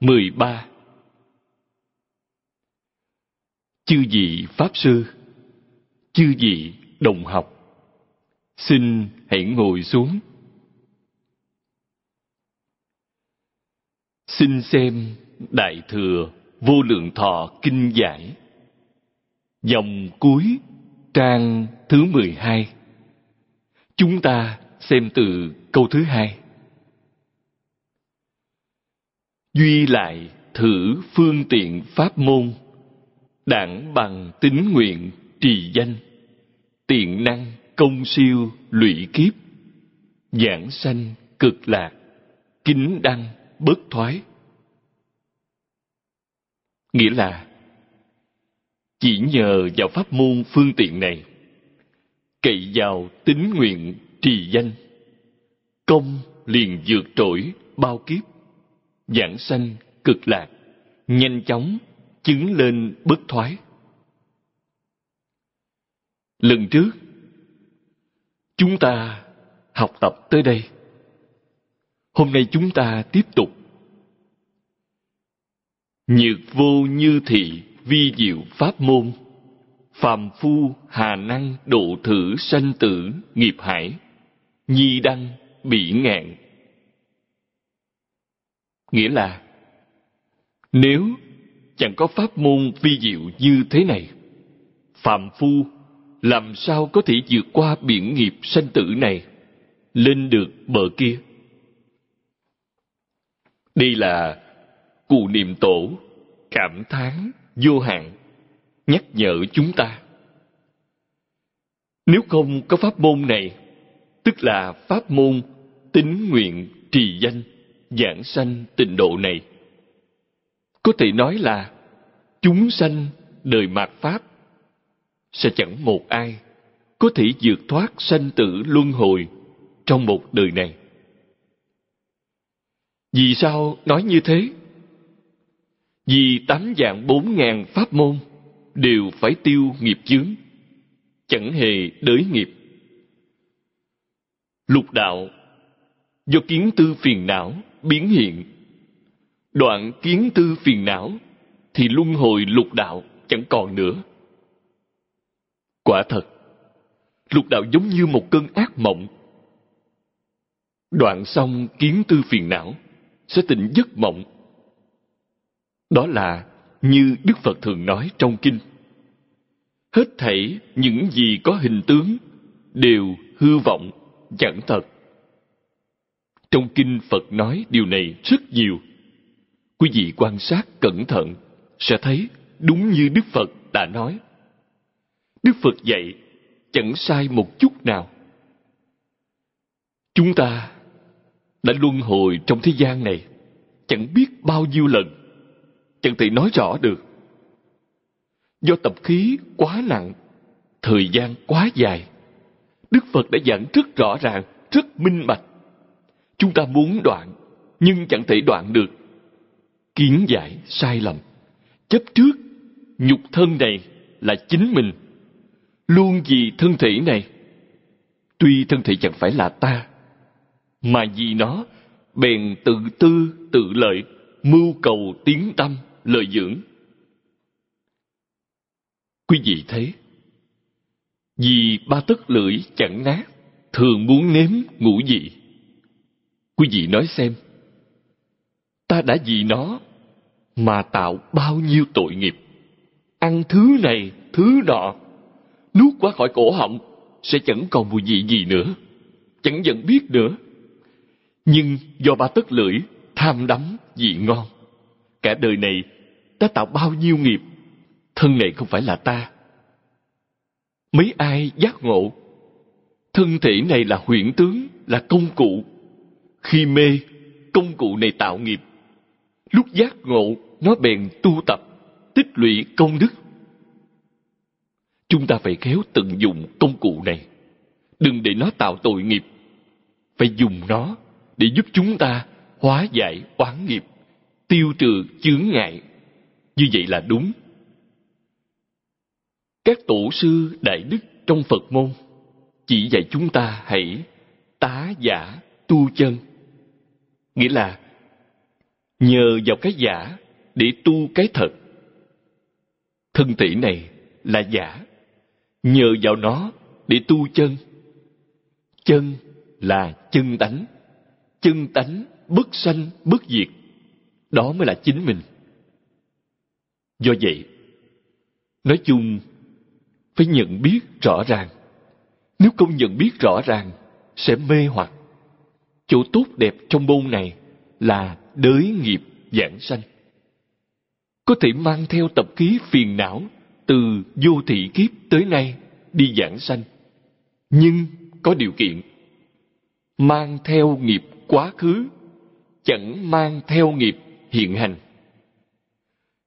13 Chư vị Pháp Sư, Chư vị đồng học, Xin hãy ngồi xuống. Xin xem Đại Thừa Vô Lượng Thọ Kinh Giải, Dòng cuối trang thứ 12 Chúng ta xem từ câu thứ hai. Duy lại thử phương tiện pháp môn, đảng bằng tín nguyện trì danh, tiện năng công siêu lụy kiếp, giảng sanh cực lạc, kính đăng bất thoái. Nghĩa là, chỉ nhờ vào pháp môn phương tiện này, cậy vào tín nguyện trì danh, công liền vượt trội bao kiếp giảng sanh cực lạc, nhanh chóng chứng lên bất thoái. Lần trước, chúng ta học tập tới đây. Hôm nay chúng ta tiếp tục. Nhược vô như thị vi diệu pháp môn, phàm phu hà năng độ thử sanh tử nghiệp hải, nhi đăng bị ngạn nghĩa là, nếu chẳng có pháp môn vi diệu như thế này phạm phu làm sao có thể vượt qua biển nghiệp sanh tử này, lên được bờ kia? Đây là cụ niệm tổ cảm thán vô hạn, nhắc nhở chúng ta. Nếu không có pháp môn này, tức là pháp môn tính nguyện trì danh giảng sanh tịnh độ này. Có thể nói là chúng sanh đời mạt pháp sẽ chẳng một ai có thể vượt thoát sanh tử luân hồi trong một đời này. Vì sao nói như thế? Vì tám dạng bốn ngàn pháp môn đều phải tiêu nghiệp chướng, chẳng hề đới nghiệp. Lục đạo do kiến tư phiền não biến hiện. Đoạn kiến tư phiền não thì luân hồi lục đạo chẳng còn nữa. Quả thật, lục đạo giống như một cơn ác mộng. Đoạn xong kiến tư phiền não sẽ tỉnh giấc mộng. Đó là như đức phật thường nói trong kinh. Hết thảy những gì có hình tướng đều hư vọng chẳng thật trong kinh Phật nói điều này rất nhiều. Quý vị quan sát cẩn thận sẽ thấy đúng như Đức Phật đã nói. Đức Phật dạy chẳng sai một chút nào. Chúng ta đã luân hồi trong thế gian này chẳng biết bao nhiêu lần, chẳng thể nói rõ được. Do tập khí quá nặng, thời gian quá dài, Đức Phật đã giảng rất rõ ràng, rất minh bạch Chúng ta muốn đoạn, nhưng chẳng thể đoạn được. Kiến giải sai lầm. Chấp trước, nhục thân này là chính mình. Luôn vì thân thể này. Tuy thân thể chẳng phải là ta, mà vì nó bèn tự tư, tự lợi, mưu cầu tiếng tâm, lợi dưỡng. Quý vị thấy, vì ba tấc lưỡi chẳng nát, thường muốn nếm ngũ vị Quý vị nói xem, ta đã vì nó mà tạo bao nhiêu tội nghiệp. Ăn thứ này, thứ nọ, nuốt qua khỏi cổ họng sẽ chẳng còn mùi vị gì nữa, chẳng nhận biết nữa. Nhưng do ba tất lưỡi tham đắm vị ngon, cả đời này đã tạo bao nhiêu nghiệp. Thân này không phải là ta. Mấy ai giác ngộ? Thân thể này là huyễn tướng, là công cụ. Khi mê, công cụ này tạo nghiệp. Lúc giác ngộ, nó bèn tu tập, tích lũy công đức. Chúng ta phải khéo tận dụng công cụ này. Đừng để nó tạo tội nghiệp. Phải dùng nó để giúp chúng ta hóa giải oán nghiệp, tiêu trừ chướng ngại. Như vậy là đúng. Các tổ sư đại đức trong Phật môn chỉ dạy chúng ta hãy tá giả tu chân. Nghĩa là nhờ vào cái giả để tu cái thật. Thân tỷ này là giả, nhờ vào nó để tu chân. Chân là chân tánh, chân tánh bất sanh bất diệt. Đó mới là chính mình. Do vậy, nói chung phải nhận biết rõ ràng. Nếu không nhận biết rõ ràng, sẽ mê hoặc. Chỗ tốt đẹp trong môn này là đới nghiệp giảng sanh. Có thể mang theo tập khí phiền não từ vô thị kiếp tới nay đi giảng sanh. Nhưng có điều kiện. Mang theo nghiệp quá khứ, chẳng mang theo nghiệp hiện hành.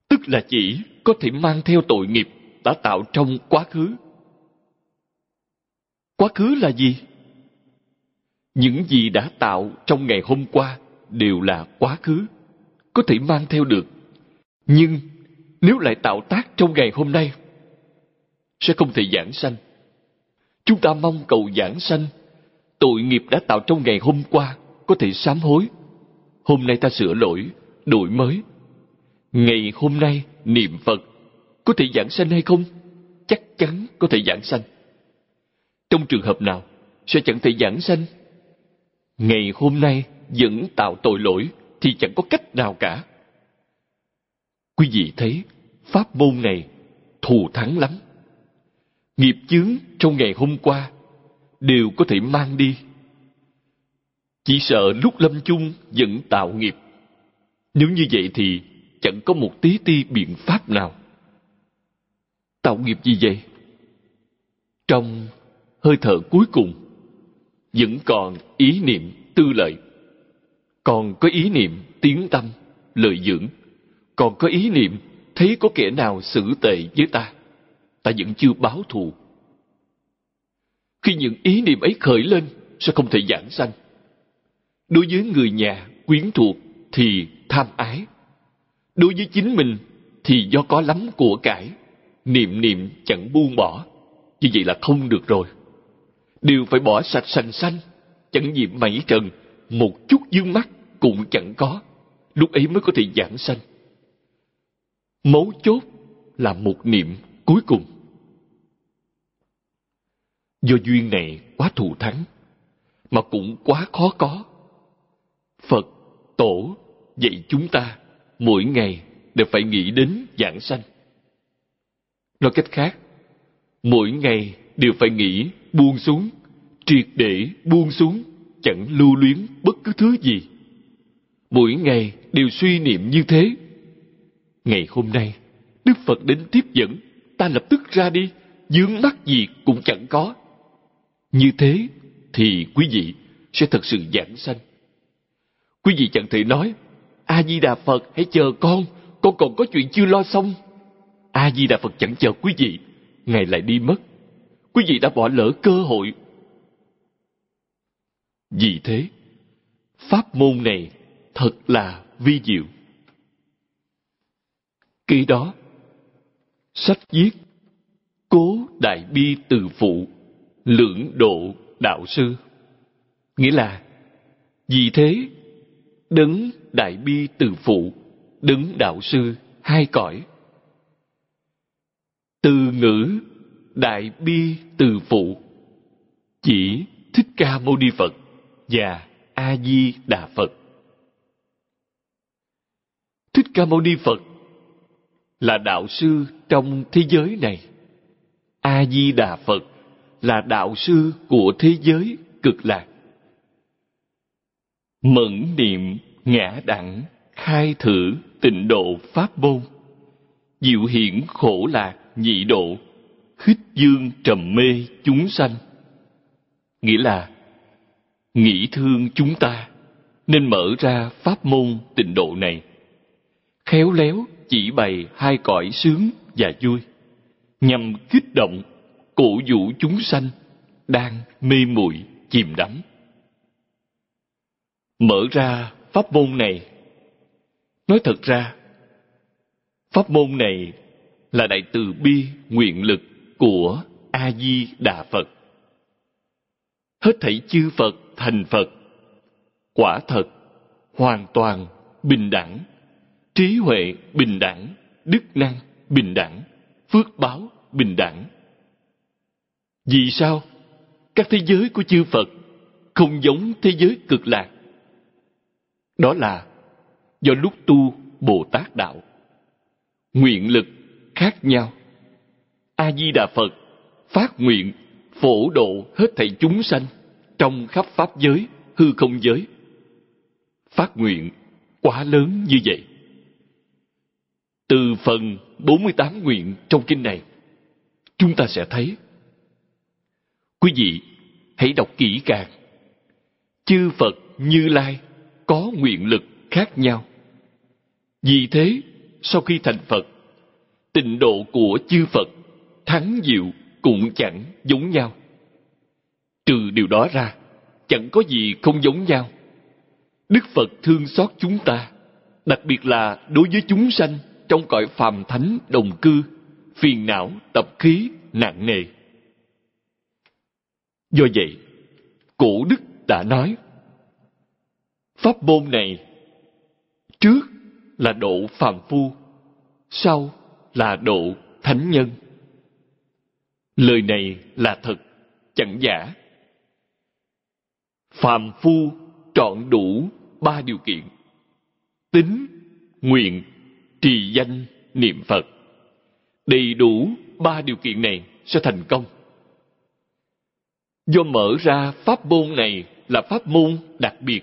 Tức là chỉ có thể mang theo tội nghiệp đã tạo trong quá khứ. Quá khứ là gì? Những gì đã tạo trong ngày hôm qua đều là quá khứ, có thể mang theo được. Nhưng nếu lại tạo tác trong ngày hôm nay, sẽ không thể giảng sanh. Chúng ta mong cầu giảng sanh, tội nghiệp đã tạo trong ngày hôm qua có thể sám hối. Hôm nay ta sửa lỗi, đổi mới. Ngày hôm nay niệm Phật có thể giảng sanh hay không? Chắc chắn có thể giảng sanh. Trong trường hợp nào sẽ chẳng thể giảng sanh? Ngày hôm nay vẫn tạo tội lỗi thì chẳng có cách nào cả. Quý vị thấy pháp môn này thù thắng lắm. Nghiệp chướng trong ngày hôm qua đều có thể mang đi. Chỉ sợ lúc lâm chung vẫn tạo nghiệp. Nếu như vậy thì chẳng có một tí ti biện pháp nào. Tạo nghiệp gì vậy? Trong hơi thở cuối cùng, vẫn còn ý niệm tư lợi. Còn có ý niệm tiếng tâm, lợi dưỡng. Còn có ý niệm thấy có kẻ nào xử tệ với ta. Ta vẫn chưa báo thù. Khi những ý niệm ấy khởi lên, sẽ không thể giảng sanh. Đối với người nhà, quyến thuộc thì tham ái. Đối với chính mình thì do có lắm của cải, niệm niệm chẳng buông bỏ. Như vậy là không được rồi. Đều phải bỏ sạch sành xanh, chẳng gì mảy trần, một chút dương mắt cũng chẳng có. Lúc ấy mới có thể giảng sanh. Mấu chốt là một niệm cuối cùng. Do duyên này quá thù thắng, mà cũng quá khó có. Phật, Tổ dạy chúng ta mỗi ngày đều phải nghĩ đến giảng sanh. Nói cách khác, mỗi ngày đều phải nghĩ buông xuống, triệt để buông xuống, chẳng lưu luyến bất cứ thứ gì. Mỗi ngày đều suy niệm như thế. Ngày hôm nay, Đức Phật đến tiếp dẫn, ta lập tức ra đi, dướng mắt gì cũng chẳng có. Như thế thì quý vị sẽ thật sự giảng sanh. Quý vị chẳng thể nói, A-di-đà Phật hãy chờ con, con còn có chuyện chưa lo xong. A-di-đà Phật chẳng chờ quý vị, Ngài lại đi mất. Quý vị đã bỏ lỡ cơ hội. Vì thế, pháp môn này thật là vi diệu. Khi đó, sách viết Cố Đại Bi Từ Phụ Lưỡng Độ Đạo Sư Nghĩa là Vì thế Đấng Đại Bi Từ Phụ Đấng Đạo Sư hai cõi Từ ngữ Đại Bi Từ Phụ Chỉ Thích Ca Mâu Ni Phật và A Di Đà Phật. Thích Ca Mâu Ni Phật là đạo sư trong thế giới này. A Di Đà Phật là đạo sư của thế giới cực lạc. Mẫn niệm ngã đẳng, khai thử tịnh độ pháp môn, diệu hiển khổ lạc nhị độ khích dương trầm mê chúng sanh. Nghĩa là, nghĩ thương chúng ta, nên mở ra pháp môn tịnh độ này. Khéo léo chỉ bày hai cõi sướng và vui, nhằm kích động cổ vũ chúng sanh đang mê muội chìm đắm. Mở ra pháp môn này. Nói thật ra, pháp môn này là đại từ bi nguyện lực của a di đà phật. Hết thảy chư phật thành phật, quả thật hoàn toàn bình đẳng, trí huệ bình đẳng, đức năng bình đẳng, phước báo bình đẳng. Vì sao các thế giới của chư phật không giống thế giới cực lạc? Đó là do lúc tu bồ tát đạo, nguyện lực khác nhau a di đà phật, phát nguyện phổ độ hết thảy chúng sanh trong khắp pháp giới, hư không giới. Phát nguyện quá lớn như vậy. Từ phần 48 nguyện trong kinh này, chúng ta sẽ thấy. Quý vị hãy đọc kỹ càng. Chư phật như lai có nguyện lực khác nhau. Vì thế, sau khi thành phật, tịnh độ của chư phật thắng diệu cũng chẳng giống nhau. Trừ điều đó ra, chẳng có gì không giống nhau. Đức phật thương xót chúng ta, đặc biệt là đối với chúng sanh trong cõi phàm thánh đồng cư, phiền não, tập khí, nặng nề. Do vậy, cổ đức đã nói, pháp môn này trước là độ phàm phu, sau là độ thánh nhân lời này là thật, chẳng giả. Phàm phu trọn đủ ba điều kiện. Tính, nguyện, trì danh, niệm phật. Đầy đủ ba điều kiện này sẽ thành công. Do mở ra pháp môn này là pháp môn đặc biệt,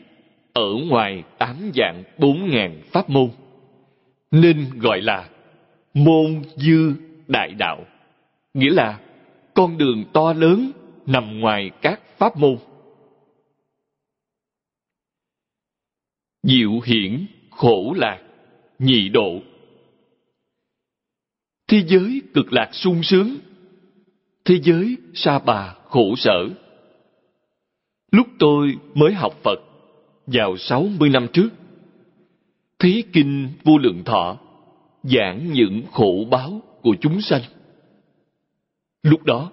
ở ngoài tám dạng bốn ngàn pháp môn, nên gọi là môn dư đại đạo, nghĩa là con đường to lớn nằm ngoài các pháp môn. Diệu hiển khổ lạc, nhị độ. Thế giới cực lạc sung sướng, thế giới sa bà khổ sở. Lúc tôi mới học phật vào sáu mươi năm trước, thấy kinh vô lượng thọ giảng những khổ báo của chúng sanh lúc đó,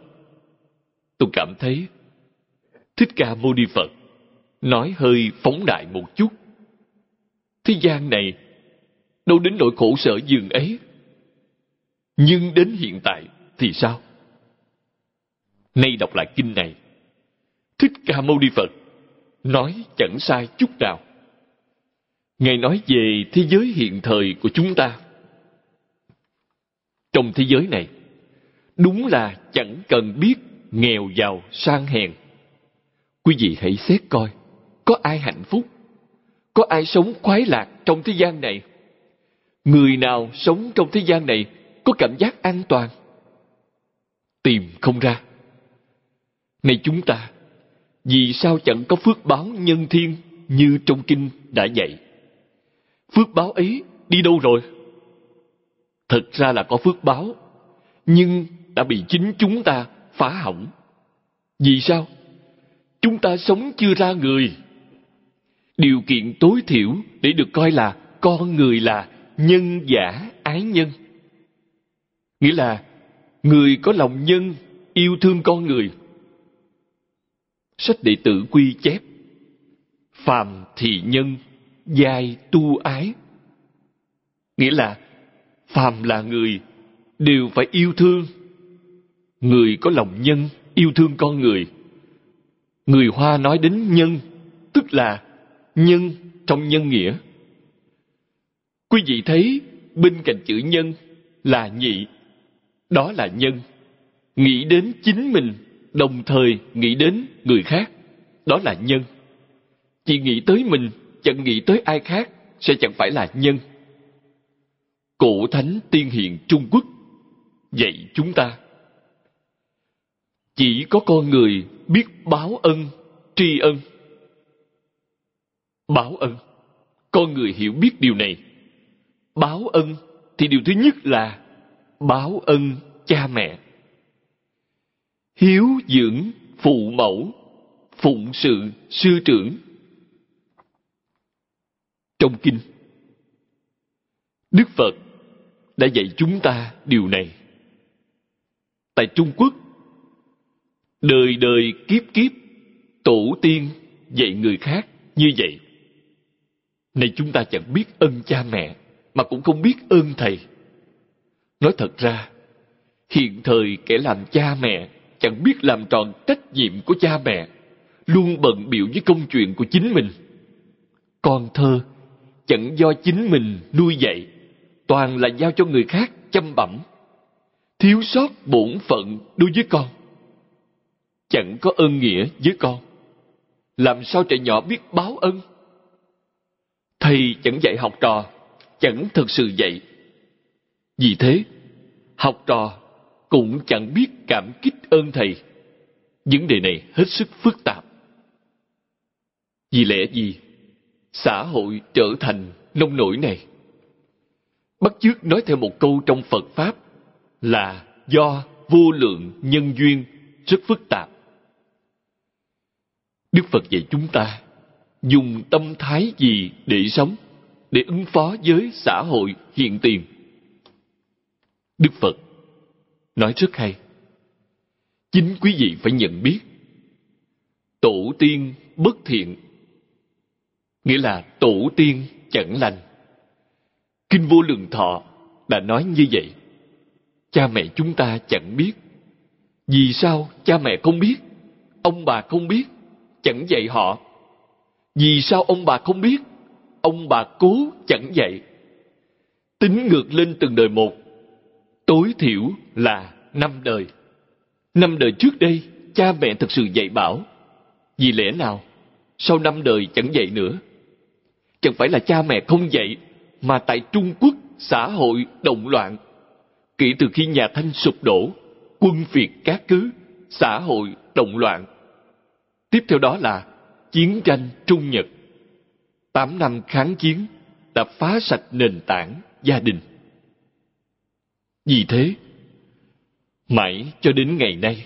tôi cảm thấy thích ca mâu ni phật nói hơi phóng đại một chút. Thế gian này đâu đến nỗi khổ sở dường ấy. Nhưng đến hiện tại thì sao? Nay đọc lại kinh này, thích ca mâu ni phật nói chẳng sai chút nào. Ngài nói về thế giới hiện thời của chúng ta. Trong thế giới này đúng là chẳng cần biết, nghèo giàu, sang hèn. Quý vị hãy xét coi, có ai hạnh phúc, có ai sống khoái lạc trong thế gian này? Người nào sống trong thế gian này có cảm giác an toàn? Tìm không ra. Này chúng ta, vì sao chẳng có phước báo nhân thiên như trong kinh đã dạy? Phước báo ấy đi đâu rồi? Thật ra là có phước báo, nhưng đã bị chính chúng ta phá hỏng. Vì sao? Chúng ta sống chưa ra người. Điều kiện tối thiểu để được coi là con người là nhân giả ái nhân. Nghĩa là người có lòng nhân yêu thương con người. Sách đệ tử quy chép. Phàm thì nhân, giai tu ái. Nghĩa là phàm là người đều phải yêu thương người có lòng nhân, yêu thương con người. Người hoa nói đến nhân, tức là nhân trong nhân nghĩa. Quý vị thấy bên cạnh chữ nhân là nhị, đó là nhân. Nghĩ đến chính mình, đồng thời nghĩ đến người khác, đó là nhân. Chỉ nghĩ tới mình, chẳng nghĩ tới ai khác, sẽ chẳng phải là nhân. Cổ thánh tiên hiền Trung Quốc dạy chúng ta. Chỉ có con người biết báo ân, tri ân. Báo ân. Con người hiểu biết điều này. Báo ân thì điều thứ nhất là báo ân cha mẹ. Hiếu dưỡng phụ mẫu, phụng sự sư trưởng. Trong kinh, Đức Phật đã dạy chúng ta điều này. Tại Trung Quốc, đời đời kiếp kiếp, tổ tiên dạy người khác như vậy. Này chúng ta chẳng biết ơn cha mẹ, mà cũng không biết ơn thầy. Nói thật ra, hiện thời kẻ làm cha mẹ chẳng biết làm tròn trách nhiệm của cha mẹ, luôn bận biệu với công chuyện của chính mình. Con thơ chẳng do chính mình nuôi dạy, toàn là giao cho người khác chăm bẩm. Thiếu sót bổn phận đối với con. Chẳng có ơn nghĩa với con. Làm sao trẻ nhỏ biết báo ân? Thầy chẳng dạy học trò, chẳng thật sự dạy. Vì thế, học trò cũng chẳng biết cảm kích ơn thầy. Vấn đề này hết sức phức tạp. Vì lẽ gì? Xã hội trở thành nông nổi này. Bắt chước nói theo một câu trong Phật Pháp là do vô lượng nhân duyên rất phức tạp. Đức Phật dạy chúng ta dùng tâm thái gì để sống, để ứng phó với xã hội hiện tiền. Đức Phật nói rất hay. Chính quý vị phải nhận biết tổ tiên bất thiện nghĩa là tổ tiên chẳng lành. Kinh vô lượng thọ đã nói như vậy. Cha mẹ chúng ta chẳng biết. Vì sao cha mẹ không biết? Ông bà không biết, chẳng dạy họ. Vì sao ông bà không biết? Ông bà cố chẳng dạy. Tính ngược lên từng đời một, tối thiểu là năm đời. Năm đời trước đây, cha mẹ thật sự dạy bảo. Vì lẽ nào, sau năm đời chẳng dạy nữa? Chẳng phải là cha mẹ không dạy, mà tại Trung Quốc xã hội động loạn. Kể từ khi nhà Thanh sụp đổ, quân phiệt cát cứ, xã hội động loạn. Tiếp theo đó là chiến tranh Trung Nhật. Tám năm kháng chiến đã phá sạch nền tảng gia đình. Vì thế, mãi cho đến ngày nay,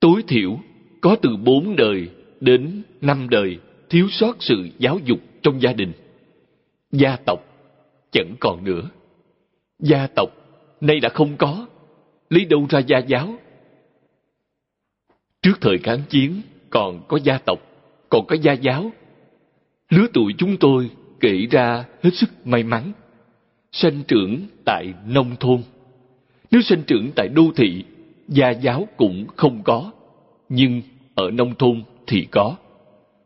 tối thiểu có từ bốn đời đến năm đời thiếu sót sự giáo dục trong gia đình. Gia tộc chẳng còn nữa. Gia tộc nay đã không có, lấy đâu ra gia giáo? Trước thời kháng chiến còn có gia tộc, còn có gia giáo. Lứa tuổi chúng tôi kể ra hết sức may mắn. Sanh trưởng tại nông thôn. Nếu sanh trưởng tại đô thị, gia giáo cũng không có. Nhưng ở nông thôn thì có.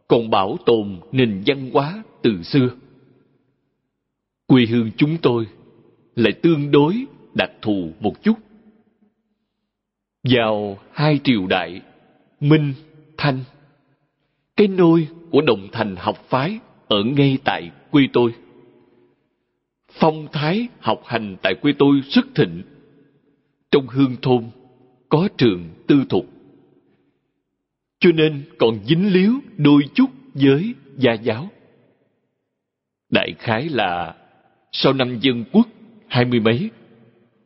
Còn bảo tồn nền văn hóa từ xưa. Quê hương chúng tôi lại tương đối đặc thù một chút. Vào hai triều đại, Minh, Thanh, cái nôi của đồng thành học phái ở ngay tại quê tôi. Phong thái học hành tại quê tôi rất thịnh. Trong hương thôn có trường tư thục. Cho nên còn dính líu đôi chút với gia giáo. Đại khái là sau năm dân quốc hai mươi mấy,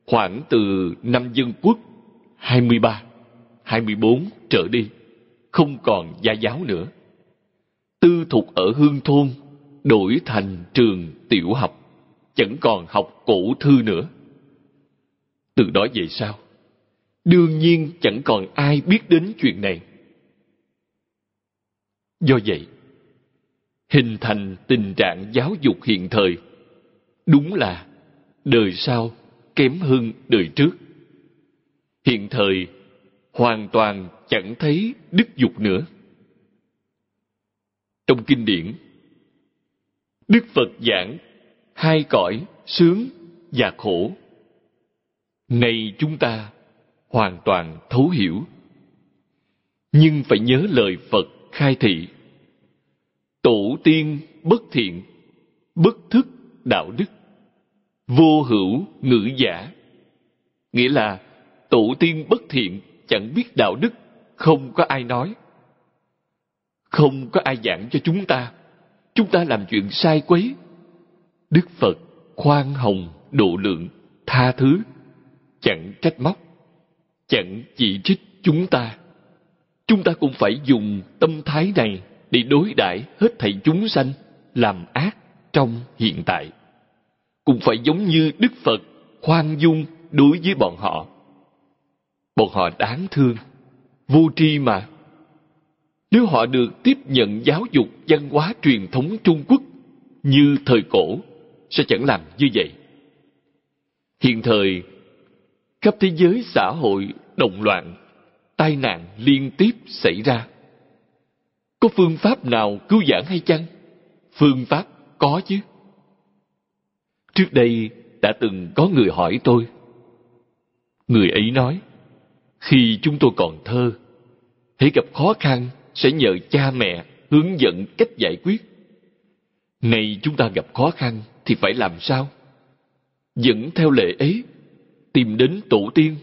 khoảng từ năm dân quốc hai mươi ba, hai mươi bốn trở đi, không còn gia giáo nữa. Tư thục ở hương thôn đổi thành trường tiểu học, chẳng còn học cổ thư nữa. Từ đó về sau, đương nhiên chẳng còn ai biết đến chuyện này. Do vậy, hình thành tình trạng giáo dục hiện thời đúng là đời sau kém hơn đời trước hiện thời hoàn toàn chẳng thấy đức dục nữa. Trong kinh điển đức phật giảng hai cõi sướng và khổ. Nay chúng ta hoàn toàn thấu hiểu. Nhưng phải nhớ lời phật khai thị. Tổ tiên bất thiện bất thức đạo đức vô hữu ngữ giả. Nghĩa là tổ tiên bất thiện chẳng biết đạo đức, không có ai nói. Không có ai giảng cho chúng ta. Chúng ta làm chuyện sai quấy. Đức Phật khoan hồng, độ lượng, tha thứ, chẳng trách móc, chẳng chỉ trích chúng ta. Chúng ta cũng phải dùng tâm thái này để đối đãi hết thảy chúng sanh làm ác trong hiện tại. Cũng phải giống như Đức Phật khoan dung đối với bọn họ. Bọn họ đáng thương, vô tri mà. Nếu họ được tiếp nhận giáo dục văn hóa truyền thống Trung Quốc như thời cổ, sẽ chẳng làm như vậy. Hiện thời, khắp thế giới xã hội động loạn, tai nạn liên tiếp xảy ra. Có phương pháp nào cứu giảng hay chăng? Phương pháp có chứ. Trước đây đã từng có người hỏi tôi. Người ấy nói, khi chúng tôi còn thơ, hãy gặp khó khăn sẽ nhờ cha mẹ hướng dẫn cách giải quyết. Nay chúng ta gặp khó khăn thì phải làm sao? Dẫn theo lệ ấy, tìm đến tổ tiên,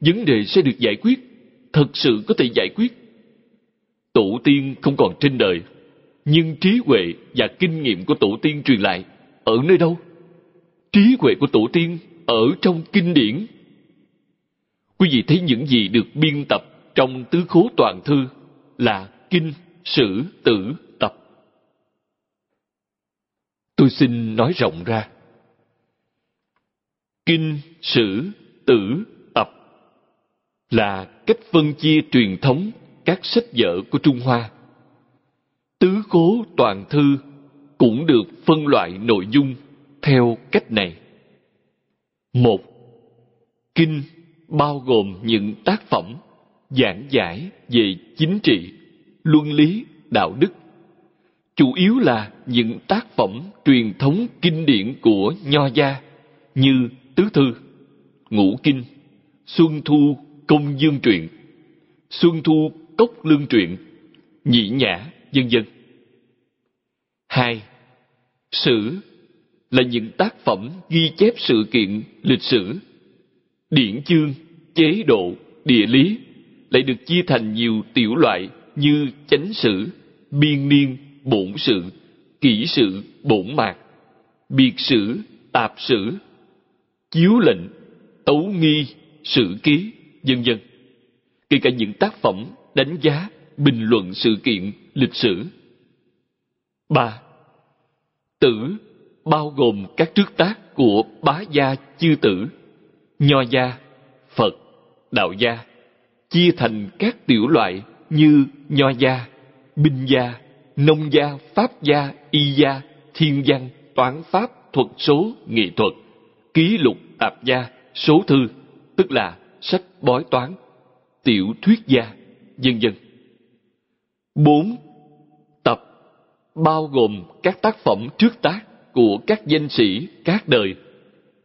vấn đề sẽ được giải quyết, thật sự có thể giải quyết. Tổ tiên không còn trên đời, nhưng trí huệ và kinh nghiệm của tổ tiên truyền lại ở nơi đâu? Trí huệ của tổ tiên ở trong kinh điển. Quý vị thấy những gì được biên tập trong tứ khố toàn thư là kinh, sử, tử, tập. Tôi xin nói rộng ra. Kinh, sử, tử, tập là cách phân chia truyền thống các sách vở của Trung Hoa. Tứ cố toàn thư cũng được phân loại nội dung theo cách này. Một, Kinh bao gồm những tác phẩm giảng giải về chính trị, luân lý, đạo đức. Chủ yếu là những tác phẩm truyền thống kinh điển của Nho gia như Tứ Thư, Ngũ Kinh, Xuân Thu Công Dương Truyện, Xuân Thu Cốc Lương Truyện, Nhị Nhã, vân vân. Hai, Sử là những tác phẩm ghi chép sự kiện lịch sử, điển chương, chế độ, địa lý lại được chia thành nhiều tiểu loại như chánh sử, biên niên, bổn sự, kỹ sự, bổn mạc, biệt sử, tạp sử, chiếu lệnh, tấu nghi, sử ký, vân vân. Kể cả những tác phẩm đánh giá, bình luận sự kiện, lịch sử. ba Tử bao gồm các trước tác của bá gia chư tử, nho gia, Phật, đạo gia, chia thành các tiểu loại như nho gia, binh gia, nông gia, pháp gia, y gia, thiên văn, toán pháp, thuật số, nghệ thuật, ký lục tạp gia, số thư, tức là sách bói toán, tiểu thuyết gia, vân vân. bốn Tập bao gồm các tác phẩm trước tác của các danh sĩ các đời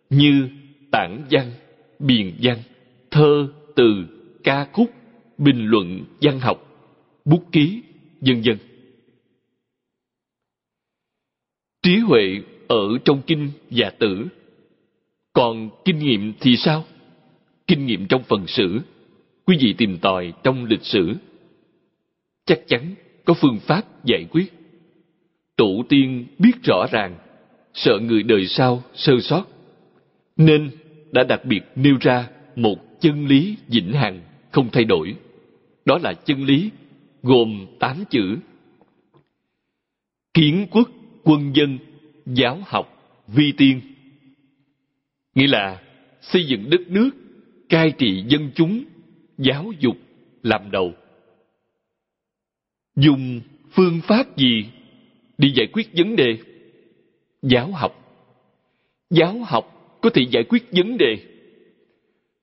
như tản văn, biền văn, thơ, từ, ca khúc, bình luận văn học, bút ký, vân vân. Trí huệ ở trong kinh và tử. Còn kinh nghiệm thì sao? Kinh nghiệm trong phần sử, quý vị tìm tòi trong lịch sử. Chắc chắn có phương pháp giải quyết. Tổ tiên biết rõ ràng, sợ người đời sau sơ sót, nên đã đặc biệt nêu ra một chân lý vĩnh hằng không thay đổi. Đó là chân lý gồm tám chữ. Kiến quốc, quân dân, giáo học, vi tiên. Nghĩa là xây dựng đất nước, cai trị dân chúng, giáo dục làm đầu. Dùng phương pháp gì đi giải quyết vấn đề? Giáo học. Giáo học có thể giải quyết vấn đề.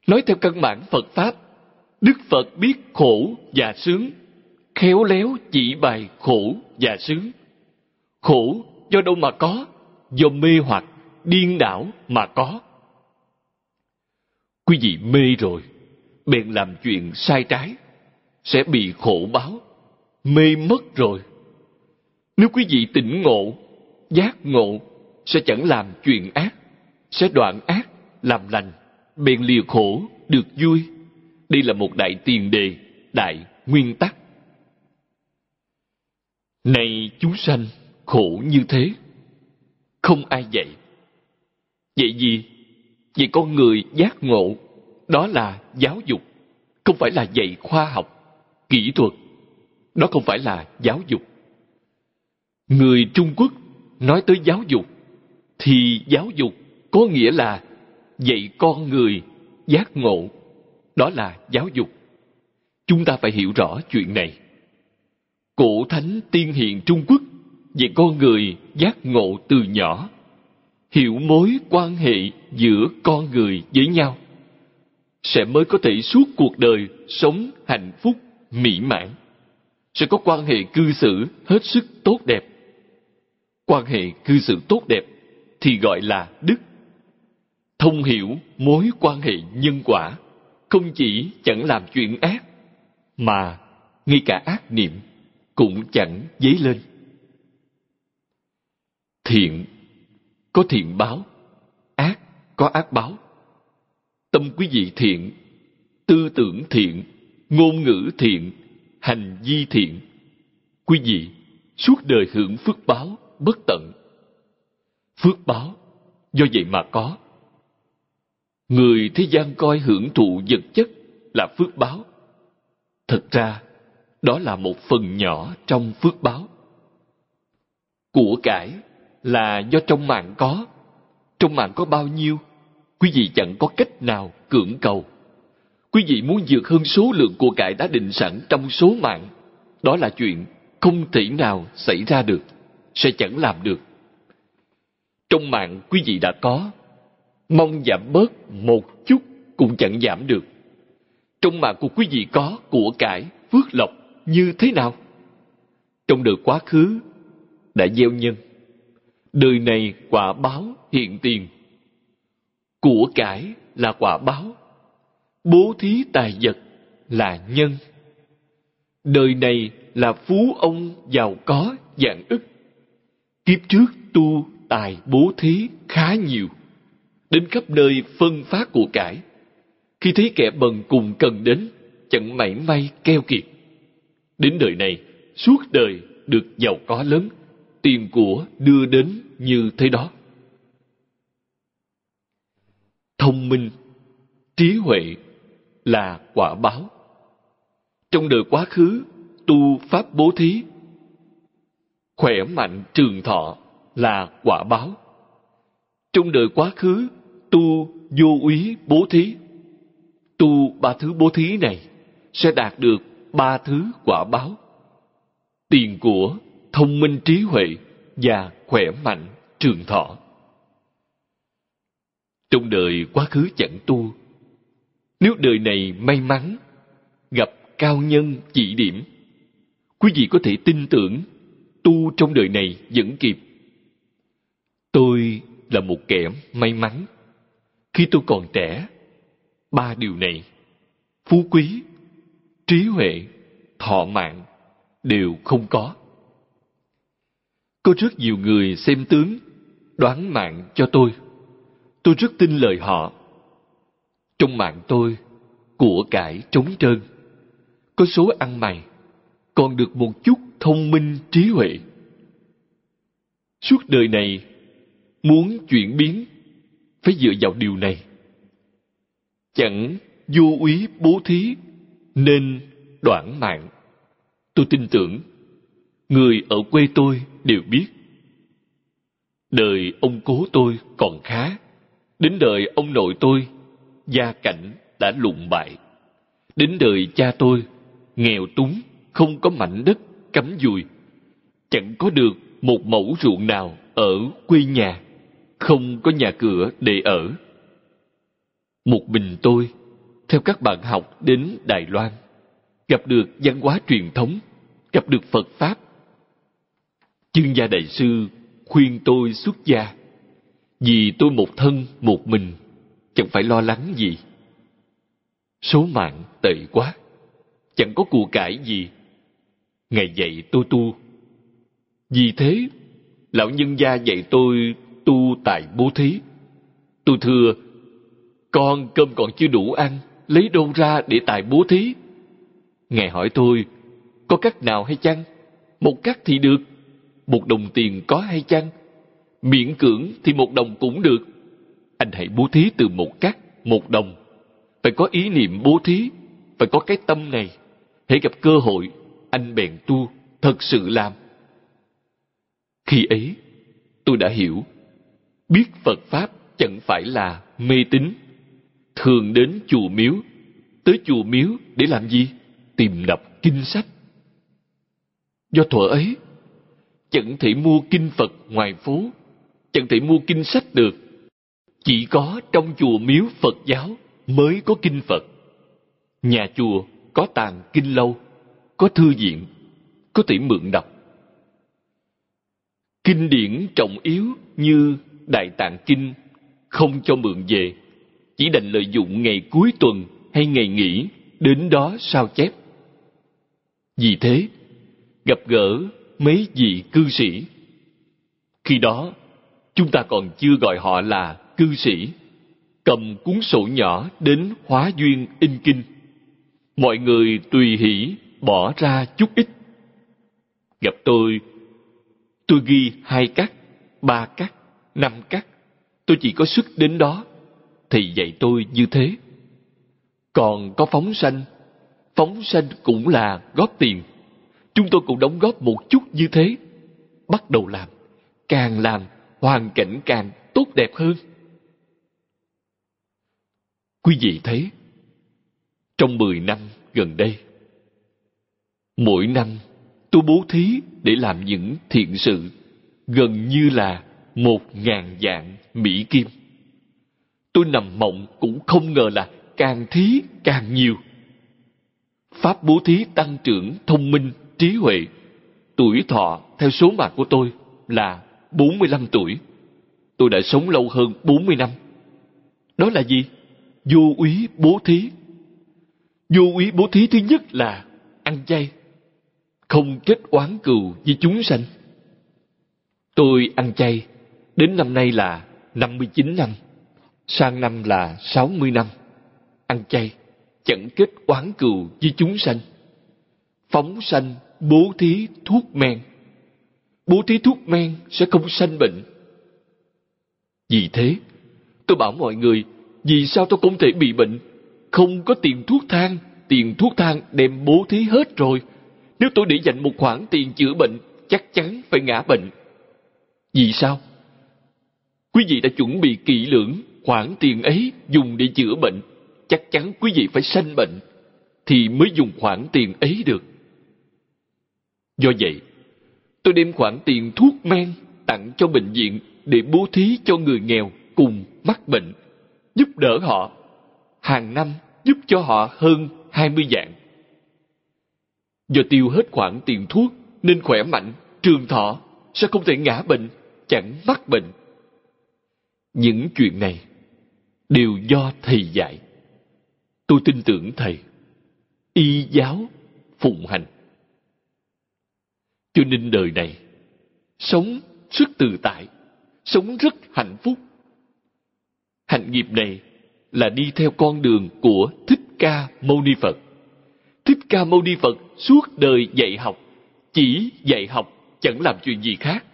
Nói theo căn bản Phật Pháp, Đức Phật biết khổ và sướng, khéo léo chỉ bài khổ và sướng. Khổ do đâu mà có? Do mê hoặc, điên đảo mà có. Quý vị mê rồi, bèn làm chuyện sai trái, sẽ bị khổ báo, mê mất rồi. Nếu quý vị tỉnh ngộ, giác ngộ, sẽ chẳng làm chuyện ác, sẽ đoạn ác, làm lành, bèn lìa khổ, được vui. Đây là một đại tiền đề, đại nguyên tắc. Này chúng sanh, khổ như thế. Không ai dạy. Vậy gì? Vậy con người giác ngộ, đó là giáo dục, không phải là dạy khoa học, kỹ thuật. Đó không phải là giáo dục. Người Trung Quốc nói tới giáo dục, thì giáo dục có nghĩa là dạy con người giác ngộ. Đó là giáo dục. Chúng ta phải hiểu rõ chuyện này. Cổ thánh tiên hiền Trung Quốc dạy con người giác ngộ từ nhỏ, hiểu mối quan hệ giữa con người với nhau, sẽ mới có thể suốt cuộc đời sống hạnh phúc, mỹ mãn. Sẽ có quan hệ cư xử hết sức tốt đẹp. Quan hệ cư xử tốt đẹp thì gọi là đức. Thông hiểu mối quan hệ nhân quả, không chỉ chẳng làm chuyện ác, mà ngay cả ác niệm cũng chẳng dấy lên. Thiện có thiện báo, ác có ác báo. Tâm quý vị thiện, tư tưởng thiện, ngôn ngữ thiện, hành vi thiện. Quý vị suốt đời hưởng phước báo bất tận. Phước báo do vậy mà có. Người thế gian coi hưởng thụ vật chất là phước báo. Thật ra, đó là một phần nhỏ trong phước báo. Của cải là do trong mạng có. Trong mạng có bao nhiêu? Quý vị chẳng có cách nào cưỡng cầu. Quý vị muốn vượt hơn số lượng của cải đã định sẵn trong số mạng. Đó là chuyện không thể nào xảy ra được, sẽ chẳng làm được. Trong mạng quý vị đã có, mong giảm bớt một chút cũng chẳng giảm được. Trong mạng của quý vị có của cải, phước lộc như thế nào? Trong đời quá khứ đã gieo nhân, đời này quả báo hiện tiền. Của cải là quả báo, bố thí tài vật là nhân. Đời này là phú ông giàu có dạng ức. Kiếp trước tu tài bố thí khá nhiều, đến khắp nơi phân phát của cải. Khi thấy kẻ bần cùng cần đến, chẳng mảy may keo kiệt. Đến đời này, suốt đời được giàu có lớn, tiền của đưa đến như thế đó. Thông minh, trí huệ là quả báo. Trong đời quá khứ, tu pháp bố thí, khỏe mạnh trường thọ là quả báo. Trong đời quá khứ, tu vô úy bố thí. Tu ba thứ bố thí này sẽ đạt được ba thứ quả báo. Tiền của, thông minh trí huệ và khỏe mạnh trường thọ. Trong đời quá khứ chẳng tu, nếu đời này may mắn gặp cao nhân chỉ điểm, quý vị có thể tin tưởng tu trong đời này vẫn kịp Tôi là một kẻ may mắn. Khi tôi còn trẻ, ba điều này, phú quý, trí huệ, thọ mạng, đều không có. Có rất nhiều người xem tướng, đoán mạng cho tôi. Tôi rất tin lời họ. Trong mạng tôi, của cải trống trơn. Có số ăn mày, còn được một chút thông minh trí huệ. Suốt đời này muốn chuyển biến phải dựa vào điều này. Chẳng vô úy bố thí, nên đoạn mạng. Tôi tin tưởng, người ở quê tôi đều biết. Đời ông cố tôi còn khá, đến đời ông nội tôi, gia cảnh đã lụng bại. Đến đời cha tôi, nghèo túng, không có mảnh đất, cắm dùi. Chẳng có được một mẫu ruộng nào ở quê nhà không có nhà cửa để ở. Một mình tôi, theo các bạn học đến Đài Loan, gặp được văn hóa truyền thống, gặp được Phật Pháp. Chương gia đại sư khuyên tôi xuất gia, vì tôi một thân một mình, chẳng phải lo lắng gì. Số mạng tệ quá, chẳng có của cải gì. Ngày dạy tôi tu. Vì thế, lão nhân gia dạy tôi tu tại bố thí. Tôi thưa, con cơm còn chưa đủ ăn, lấy đâu ra để tài bố thí? Ngài hỏi tôi, có cách nào hay chăng? Một cách thì được, một đồng tiền có hay chăng? Miễn cưỡng thì một đồng cũng được. Anh hãy bố thí từ một cách một đồng. Phải có ý niệm bố thí, phải có cái tâm này. Hãy gặp cơ hội, anh bèn tu, thật sự làm. Khi ấy, tôi đã hiểu, biết Phật Pháp chẳng phải là mê tín. Thường đến chùa miếu, tới chùa miếu để làm gì? Tìm đọc kinh sách. Do thuở ấy, chẳng thể mua kinh Phật ngoài phố, chẳng thể mua kinh sách được. Chỉ có trong chùa miếu Phật giáo mới có kinh Phật. Nhà chùa có tàng kinh lâu, có thư viện, có thể mượn đọc. Kinh điển trọng yếu như Đại Tạng Kinh không cho mượn về, chỉ đành lợi dụng ngày cuối tuần hay ngày nghỉ đến đó sao chép. Vì thế, gặp gỡ mấy vị cư sĩ. Khi đó, chúng ta còn chưa gọi họ là cư sĩ. Cầm cuốn sổ nhỏ đến hóa duyên in kinh. Mọi người tùy hỷ bỏ ra chút ít. Gặp tôi, tôi ghi hai cắt, ba cắt, năm cắt. Tôi chỉ có sức đến đó. Thì dạy tôi như thế. Còn có phóng sanh, phóng sanh cũng là góp tiền chúng tôi cũng đóng góp một chút như thế. Bắt đầu làm, càng làm, hoàn cảnh càng tốt đẹp hơn. Quý vị thấy, trong 10 năm gần đây, mỗi năm tôi bố thí để làm những thiện sự gần như là một ngàn dạng Mỹ Kim. Tôi nằm mộng cũng không ngờ là càng thí càng nhiều. Pháp bố thí tăng trưởng thông minh trí huệ. Tuổi thọ theo số mạng của tôi là 45 tuổi. Tôi đã sống lâu hơn 40 năm. Đó là gì? Vô úy bố thí. Vô úy bố thí thứ nhất là ăn chay. Không kết oán cừu với chúng sanh. Tôi ăn chay đến năm nay là 59 năm. Sang năm là 60 năm. Ăn chay chẳng kết oán cừu với chúng sanh. Phóng sanh bố thí thuốc men. Bố thí thuốc men sẽ không sanh bệnh. Vì thế, tôi bảo mọi người, vì sao tôi không thể bị bệnh? Không có tiền thuốc thang, tiền thuốc thang đem bố thí hết rồi. Nếu tôi để dành một khoản tiền chữa bệnh, chắc chắn phải ngã bệnh. Vì sao? Quý vị đã chuẩn bị kỹ lưỡng khoản tiền ấy dùng để chữa bệnh, chắc chắn quý vị phải sanh bệnh, thì mới dùng khoản tiền ấy được. Do vậy, tôi đem khoản tiền thuốc men tặng cho bệnh viện để bố thí cho người nghèo cùng mắc bệnh, giúp đỡ họ. Hàng năm giúp cho họ hơn 20 dạng. Do tiêu hết khoản tiền thuốc nên khỏe mạnh, trường thọ, sẽ không thể ngã bệnh, chẳng mắc bệnh. Những chuyện này đều do thầy dạy. Tôi tin tưởng thầy. Y giáo phụng hành. Cho nên đời này, sống rất tự tại, sống rất hạnh phúc. Hạnh nghiệp này là đi theo con đường của Thích Ca Mâu Ni Phật. Thích Ca Mâu Ni Phật suốt đời dạy học, chỉ dạy học chẳng làm chuyện gì khác.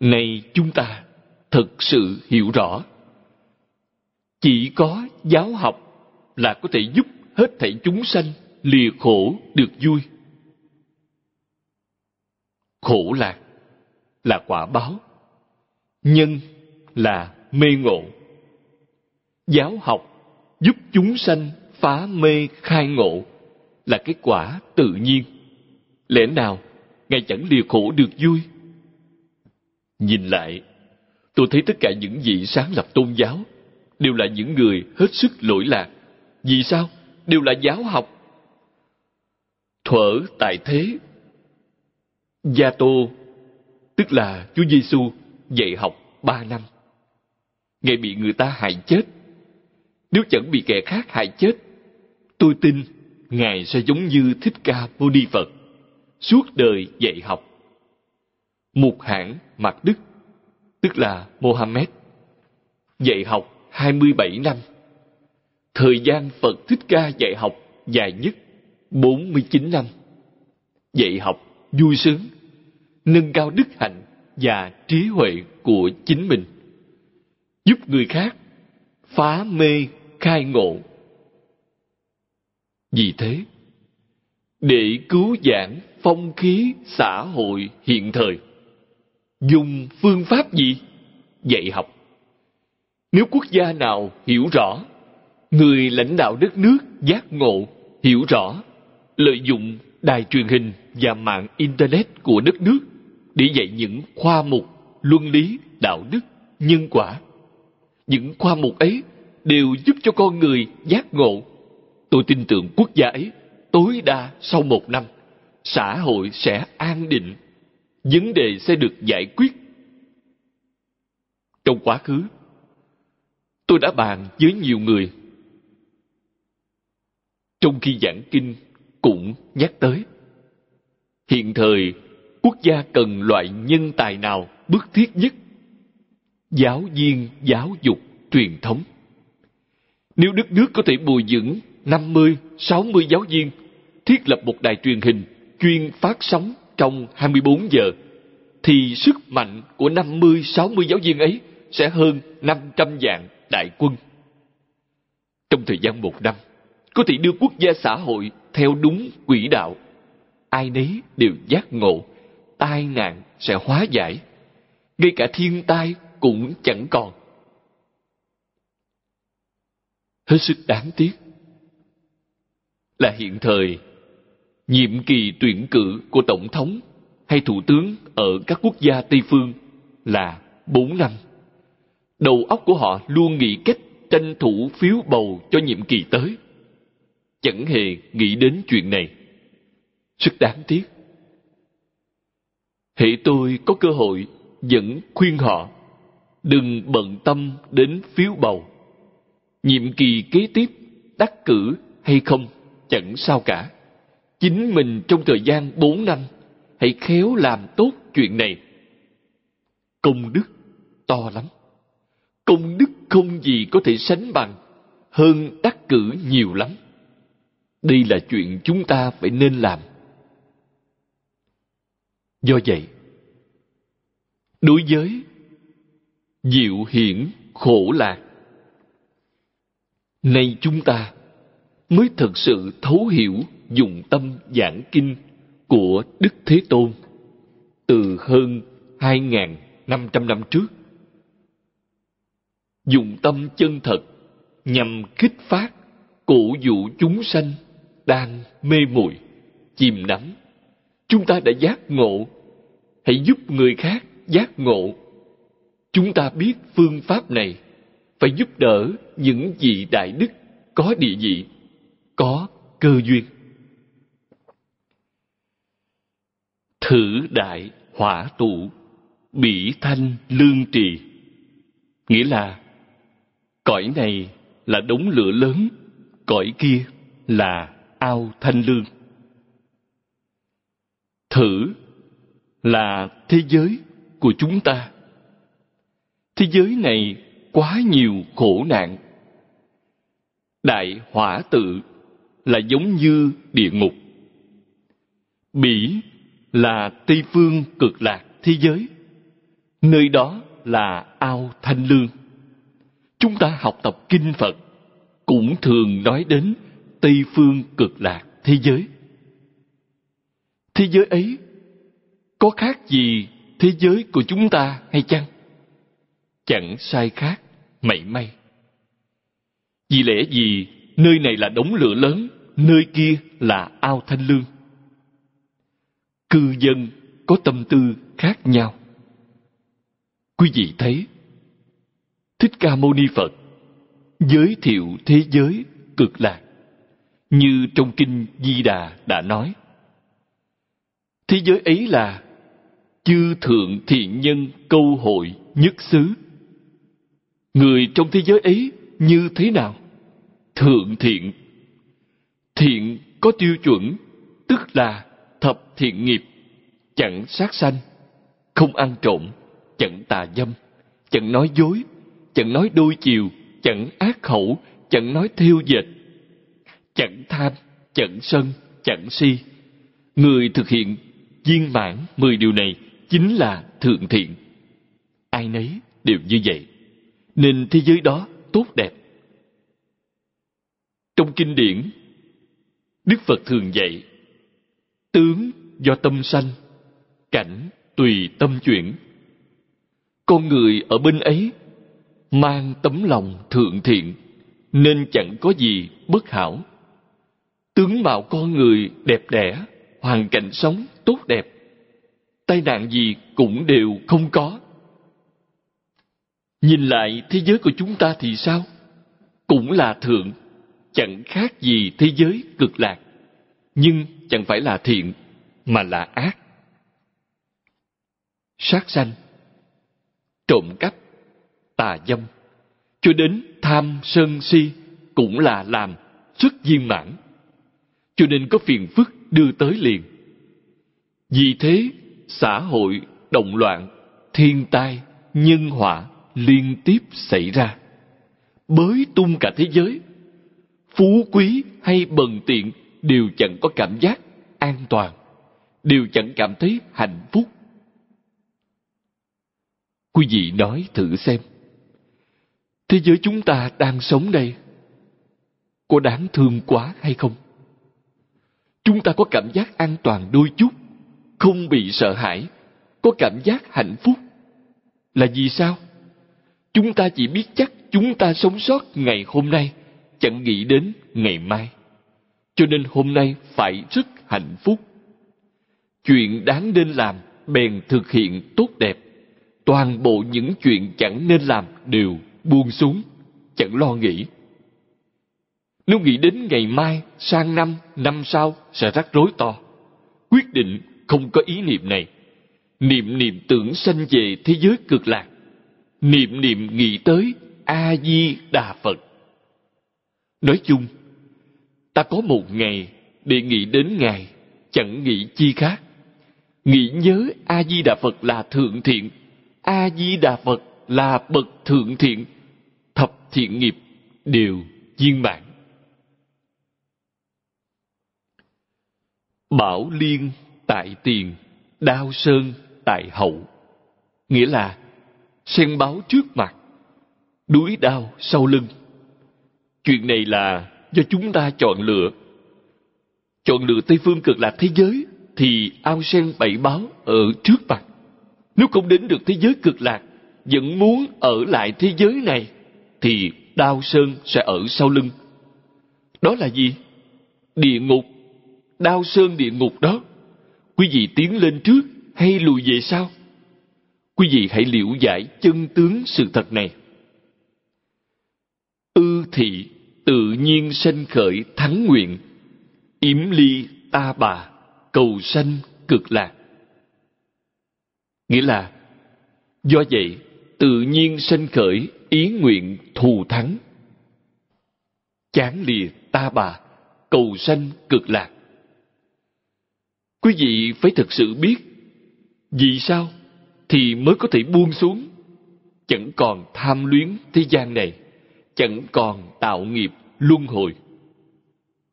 Này chúng ta thực sự hiểu rõ, chỉ có giáo học là có thể giúp hết thảy chúng sanh lìa khổ được vui. Khổ lạc là quả báo. Nhân là mê ngộ. Giáo học giúp chúng sanh phá mê khai ngộ là kết quả tự nhiên. Lẽ nào ngài chẳng lìa khổ được vui? Nhìn lại tôi thấy tất cả những vị sáng lập tôn giáo đều là những người hết sức lỗi lạc vì sao đều là giáo học thuở tại thế Gia Tô, tức là Chúa Giêsu dạy học ba năm. Ngài bị người ta hại chết. Nếu chẳng bị kẻ khác hại chết, tôi tin Ngài sẽ giống như Thích Ca Mâu Ni Phật, suốt đời dạy học. Một hãng Mạc đức, tức là Mohammed, dạy học 27 năm. Thời gian Phật Thích Ca dạy học dài nhất 49 năm. Dạy học vui sướng, nâng cao đức hạnh và trí huệ của chính mình. Giúp người khác phá mê khai ngộ. Vì thế, để cứu giảng phong khí xã hội hiện thời, dùng phương pháp gì? Dạy học. Nếu quốc gia nào hiểu rõ, người lãnh đạo đất nước giác ngộ, hiểu rõ, lợi dụng đài truyền hình và mạng Internet của đất nước để dạy những khoa mục luân lý, đạo đức, nhân quả. Những khoa mục ấy đều giúp cho con người giác ngộ. Tôi tin tưởng quốc gia ấy tối đa sau một năm, xã hội sẽ an định, vấn đề sẽ được giải quyết. Trong quá khứ, tôi đã bàn với nhiều người. Trong khi giảng kinh cũng nhắc tới. Hiện thời, quốc gia cần loại nhân tài nào bức thiết nhất? Giáo viên giáo dục truyền thống. Nếu đất nước có thể bồi dưỡng 50, 60 giáo viên, thiết lập một đài truyền hình chuyên phát sóng trong 24 giờ, thì sức mạnh của 50, 60 giáo viên ấy sẽ hơn 500 vạn đại quân. Trong thời gian một năm, có thể đưa quốc gia xã hội theo đúng quỹ đạo. Ai nấy đều giác ngộ, tai nạn sẽ hóa giải. Ngay cả thiên tai cũng chẳng còn. Hết sức đáng tiếc là hiện thời nhiệm kỳ tuyển cử của tổng thống hay thủ tướng ở các quốc gia Tây phương là 4 năm. Đầu óc của họ luôn nghĩ cách tranh thủ phiếu bầu cho nhiệm kỳ tới. Chẳng hề nghĩ đến chuyện này. Rất đáng tiếc. Hệ tôi có cơ hội vẫn khuyên họ, đừng bận tâm đến phiếu bầu. Nhiệm kỳ kế tiếp đắc cử hay không chẳng sao cả. Chính mình trong thời gian bốn năm hãy khéo làm tốt chuyện này. Công đức to lắm. Công đức không gì có thể sánh bằng hơn đắc cử nhiều lắm. Đây là chuyện chúng ta phải nên làm. Do vậy, đối với diệu hiển khổ lạc, nay chúng ta mới thật sự thấu hiểu dùng tâm giảng kinh của Đức Thế Tôn từ hơn 2.500 năm trước. dùng tâm chân thật nhằm kích phát, cổ vũ chúng sanh đang mê muội chìm đắm. Chúng ta đã giác ngộ, hãy giúp người khác giác ngộ. Chúng ta biết phương pháp này phải giúp đỡ những vị đại đức có địa vị, có cơ duyên. Thử đại hỏa tụ, bỉ thanh lương trì. Nghĩa là, cõi này là đống lửa lớn, cõi kia là ao thanh lương. Thử là thế giới của chúng ta. Thế giới này quá nhiều khổ nạn. Đại hỏa tự là giống như địa ngục. Bỉ là Tây Phương cực lạc thế giới. Nơi đó là ao thanh lương. Chúng ta học tập kinh Phật cũng thường nói đến Tây Phương cực lạc thế giới. Thế giới ấy có khác gì thế giới của chúng ta hay chăng? Chẳng sai khác, mảy may. Vì lẽ gì nơi này là đống lửa lớn, nơi kia là ao thanh lương cư dân có tâm tư khác nhau. Quý vị thấy, thích ca mâu ni phật giới thiệu thế giới cực lạc, như trong kinh di đà đã nói. Thế giới ấy là chư thượng thiện nhân câu hội nhất xứ. Người trong thế giới ấy như thế nào? Thượng thiện. Thiện có tiêu chuẩn, tức là thập thiện nghiệp chẳng sát sanh không ăn trộm chẳng tà dâm chẳng nói dối, chẳng nói đôi chiều, chẳng ác khẩu, chẳng nói thiêu dệt, chẳng tham, chẳng sân, chẳng si. Người thực hiện viên mãn mười điều này chính là thượng thiện. Ai nấy đều như vậy, nên thế giới đó tốt đẹp. Trong kinh điển, Đức Phật thường dạy, tướng do tâm sanh, cảnh tùy tâm chuyển. Con người ở bên ấy mang tấm lòng thượng thiện nên chẳng có gì bất hảo. Tướng mạo con người đẹp đẽ, hoàn cảnh sống tốt đẹp. Tai nạn gì cũng đều không có. Nhìn lại thế giới của chúng ta thì sao? Cũng là thượng, chẳng khác gì thế giới cực lạc. Nhưng chẳng phải là thiện, mà là ác. Sát sanh, trộm cắp, tà dâm, cho đến tham sân si cũng là làm xuất viên mãn. Cho nên có phiền phức đưa tới liền. Vì thế, xã hội động loạn, thiên tai, nhân họa liên tiếp xảy ra. Bới tung cả thế giới. Phú quý hay bần tiện đều chẳng có cảm giác an toàn, đều chẳng cảm thấy hạnh phúc. Quý vị nói thử xem, thế giới chúng ta đang sống đây có đáng thương quá hay không? Chúng ta có cảm giác an toàn đôi chút, không bị sợ hãi, có cảm giác hạnh phúc. Là vì sao? Chúng ta chỉ biết chắc chúng ta sống sót ngày hôm nay, chẳng nghĩ đến ngày mai. Cho nên hôm nay phải rất hạnh phúc. Chuyện đáng nên làm, bèn thực hiện tốt đẹp. Toàn bộ những chuyện chẳng nên làm đều buông xuống, chẳng lo nghĩ. Nếu nghĩ đến ngày mai, sang năm, năm sau sẽ rắc rối to. Quyết định không có ý niệm này. Niệm niệm tưởng sanh về thế giới cực lạc niệm niệm nghĩ tới a di đà phật nói chung ta có một ngày để nghĩ đến ngài chẳng nghĩ chi khác. Nghĩ nhớ a di đà phật là thượng thiện a di đà phật là bậc thượng thiện. Thập thiện nghiệp đều viên mãn. Bảo liên tại tiền đao sơn tại hậu. Nghĩa là sen báo trước mặt, đuối đao sau lưng. Chuyện này là do chúng ta chọn lựa. Chọn lựa Tây Phương cực lạc thế giới thì ao sen bảy báo ở trước mặt. Nếu không đến được thế giới cực lạc, vẫn muốn ở lại thế giới này, thì đao sơn sẽ ở sau lưng. Đó là gì? Địa ngục. Đao sơn địa ngục đó. Quý vị tiến lên trước hay lùi về sau? Quý vị hãy liễu giải chân tướng sự thật này. Ư thị tự nhiên sanh khởi thắng nguyện, yếm ly ta bà, cầu sanh cực lạc. Nghĩa là, do vậy, tự nhiên sanh khởi ý nguyện thù thắng. Chán lìa ta bà, cầu sanh cực lạc. Quý vị phải thực sự biết, vì sao thì mới có thể buông xuống chẳng còn tham luyến thế gian này chẳng còn tạo nghiệp luân hồi.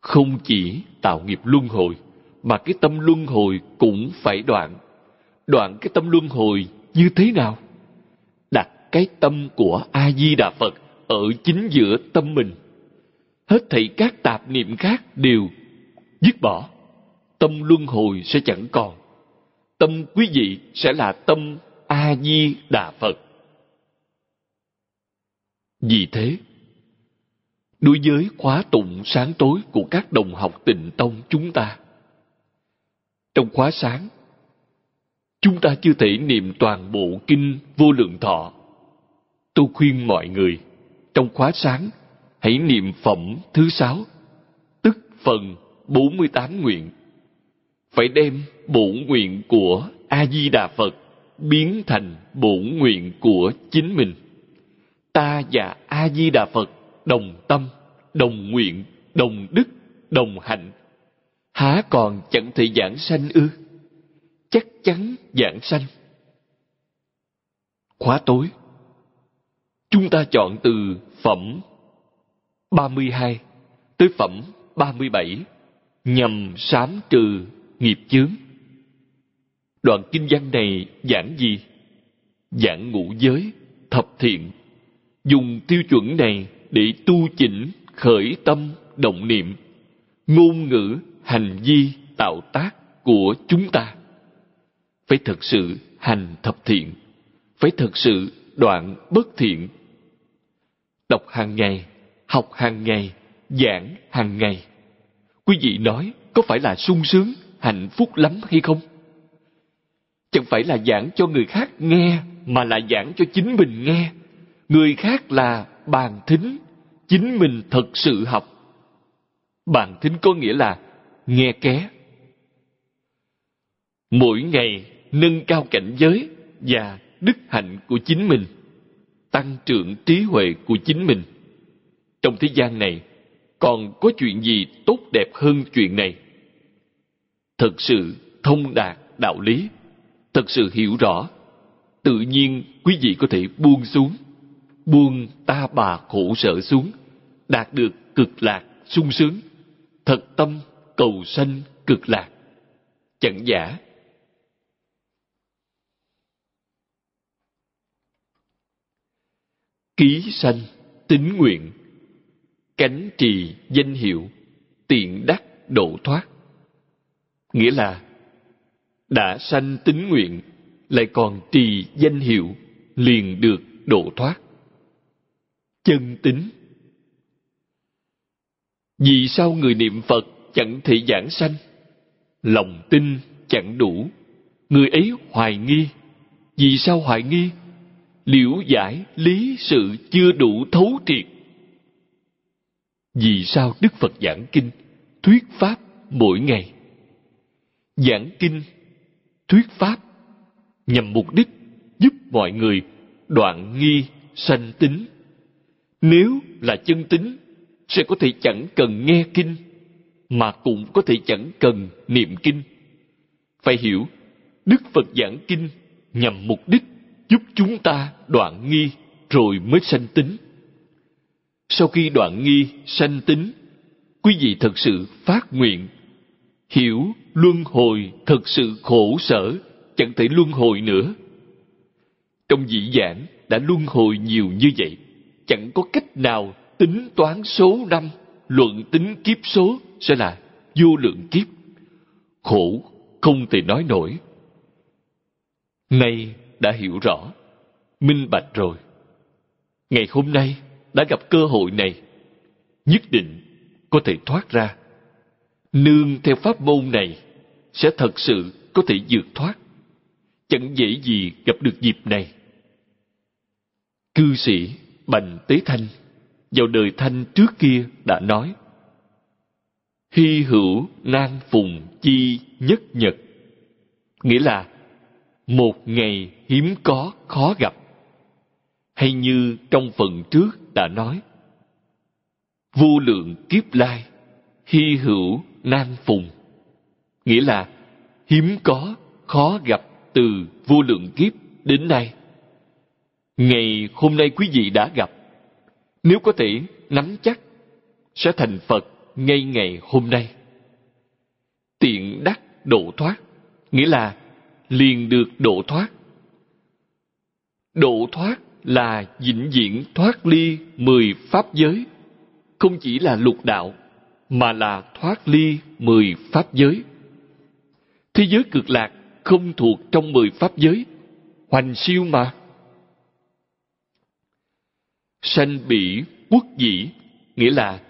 Không chỉ tạo nghiệp luân hồi, mà cái tâm luân hồi cũng phải đoạn. Đoạn cái tâm luân hồi như thế nào? Đặt cái tâm của a di đà phật ở chính giữa tâm mình. Hết thảy các tạp niệm khác đều dứt bỏ. Tâm luân hồi sẽ chẳng còn. Tâm quý vị sẽ là tâm a di đà phật. Vì thế đối với khóa tụng sáng tối của các đồng học tịnh tông chúng ta, trong khóa sáng, chúng ta chưa thể niệm toàn bộ kinh vô lượng thọ. Tôi khuyên mọi người, trong khóa sáng, hãy niệm phẩm thứ sáu, tức phần 48 nguyện. Phải đem bổn nguyện của a di đà phật biến thành bổn nguyện của chính mình. Ta và a di đà phật đồng tâm đồng nguyện đồng đức đồng hạnh há còn chẳng thể giảng sanh ư chắc chắn giảng sanh khóa tối chúng ta chọn từ phẩm 32 tới phẩm 37 nhằm sám trừ nghiệp chướng. Đoạn kinh văn này giảng gì? Giảng ngũ giới, thập thiện. Dùng tiêu chuẩn này để tu chỉnh, khởi tâm, động niệm, ngôn ngữ, hành vi, tạo tác của chúng ta. Phải thật sự hành thập thiện, phải thật sự đoạn bất thiện. Đọc hàng ngày, học hàng ngày, giảng hàng ngày. Quý vị nói có phải là sung sướng, hạnh phúc lắm hay không? Chẳng phải là giảng cho người khác nghe, mà là giảng cho chính mình nghe. Người khác là bàn thính, chính mình thật sự học. Bàn thính có nghĩa là nghe ké. Mỗi ngày nâng cao cảnh giới và đức hạnh của chính mình, tăng trưởng trí huệ của chính mình. Trong thế gian này, còn có chuyện gì tốt đẹp hơn chuyện này? Thật sự thông đạt đạo lý, thật sự hiểu rõ, tự nhiên quý vị có thể buông xuống, buông ta bà khổ sở xuống, đạt được cực lạc, sung sướng, thật tâm cầu sanh cực lạc. Chẳng giả. Ký sanh tính nguyện cánh trì danh hiệu tiện đắc độ thoát. Nghĩa là đã sanh tính nguyện lại còn trì danh hiệu liền được độ thoát chân tính vì sao người niệm phật chẳng thể giảng sanh? Lòng tin chẳng đủ. Người ấy hoài nghi. Vì sao hoài nghi? Liễu giải lý sự chưa đủ thấu triệt. Vì sao đức phật giảng kinh, thuyết pháp mỗi ngày? Giảng kinh, thuyết pháp nhằm mục đích giúp mọi người đoạn nghi sanh tính nếu là chân tính sẽ có thể chẳng cần nghe kinh mà cũng có thể chẳng cần niệm kinh phải hiểu đức phật giảng kinh nhằm mục đích giúp chúng ta đoạn nghi rồi mới sanh tính. Sau khi đoạn nghi, sanh tính, quý vị thật sự phát nguyện, hiểu luân hồi thật sự khổ sở, chẳng thể luân hồi nữa. Trong dị giảng đã luân hồi nhiều như vậy, chẳng có cách nào tính toán số năm, luận tính kiếp số sẽ là vô lượng kiếp. Khổ không thể nói nổi. Nay đã hiểu rõ, minh bạch rồi. Ngày hôm nay đã gặp cơ hội này, nhất định có thể thoát ra. Nương theo pháp môn này sẽ thật sự có thể vượt thoát. Chẳng dễ gì gặp được dịp này. Cư sĩ Bành Tế Thanh, vào đời Thanh trước kia đã nói, Hy hữu nan phùng chi nhất nhật. Nghĩa là, một ngày hiếm có khó gặp. Hay như trong phần trước đã nói, vô lượng kiếp lai, hy hữu nan phùng. Nghĩa là, hiếm có khó gặp từ vô lượng kiếp đến nay ngày hôm nay quý vị đã gặp nếu có thể nắm chắc sẽ thành phật ngay ngày hôm nay tiện đắc độ thoát nghĩa là liền được độ thoát. Độ thoát là vĩnh viễn thoát ly mười pháp giới, không chỉ là lục đạo, mà là thoát ly mười pháp giới. Thế giới cực lạc không thuộc trong mười pháp giới, hoành siêu mà. Sanh bỉ quốc dĩ, nghĩa là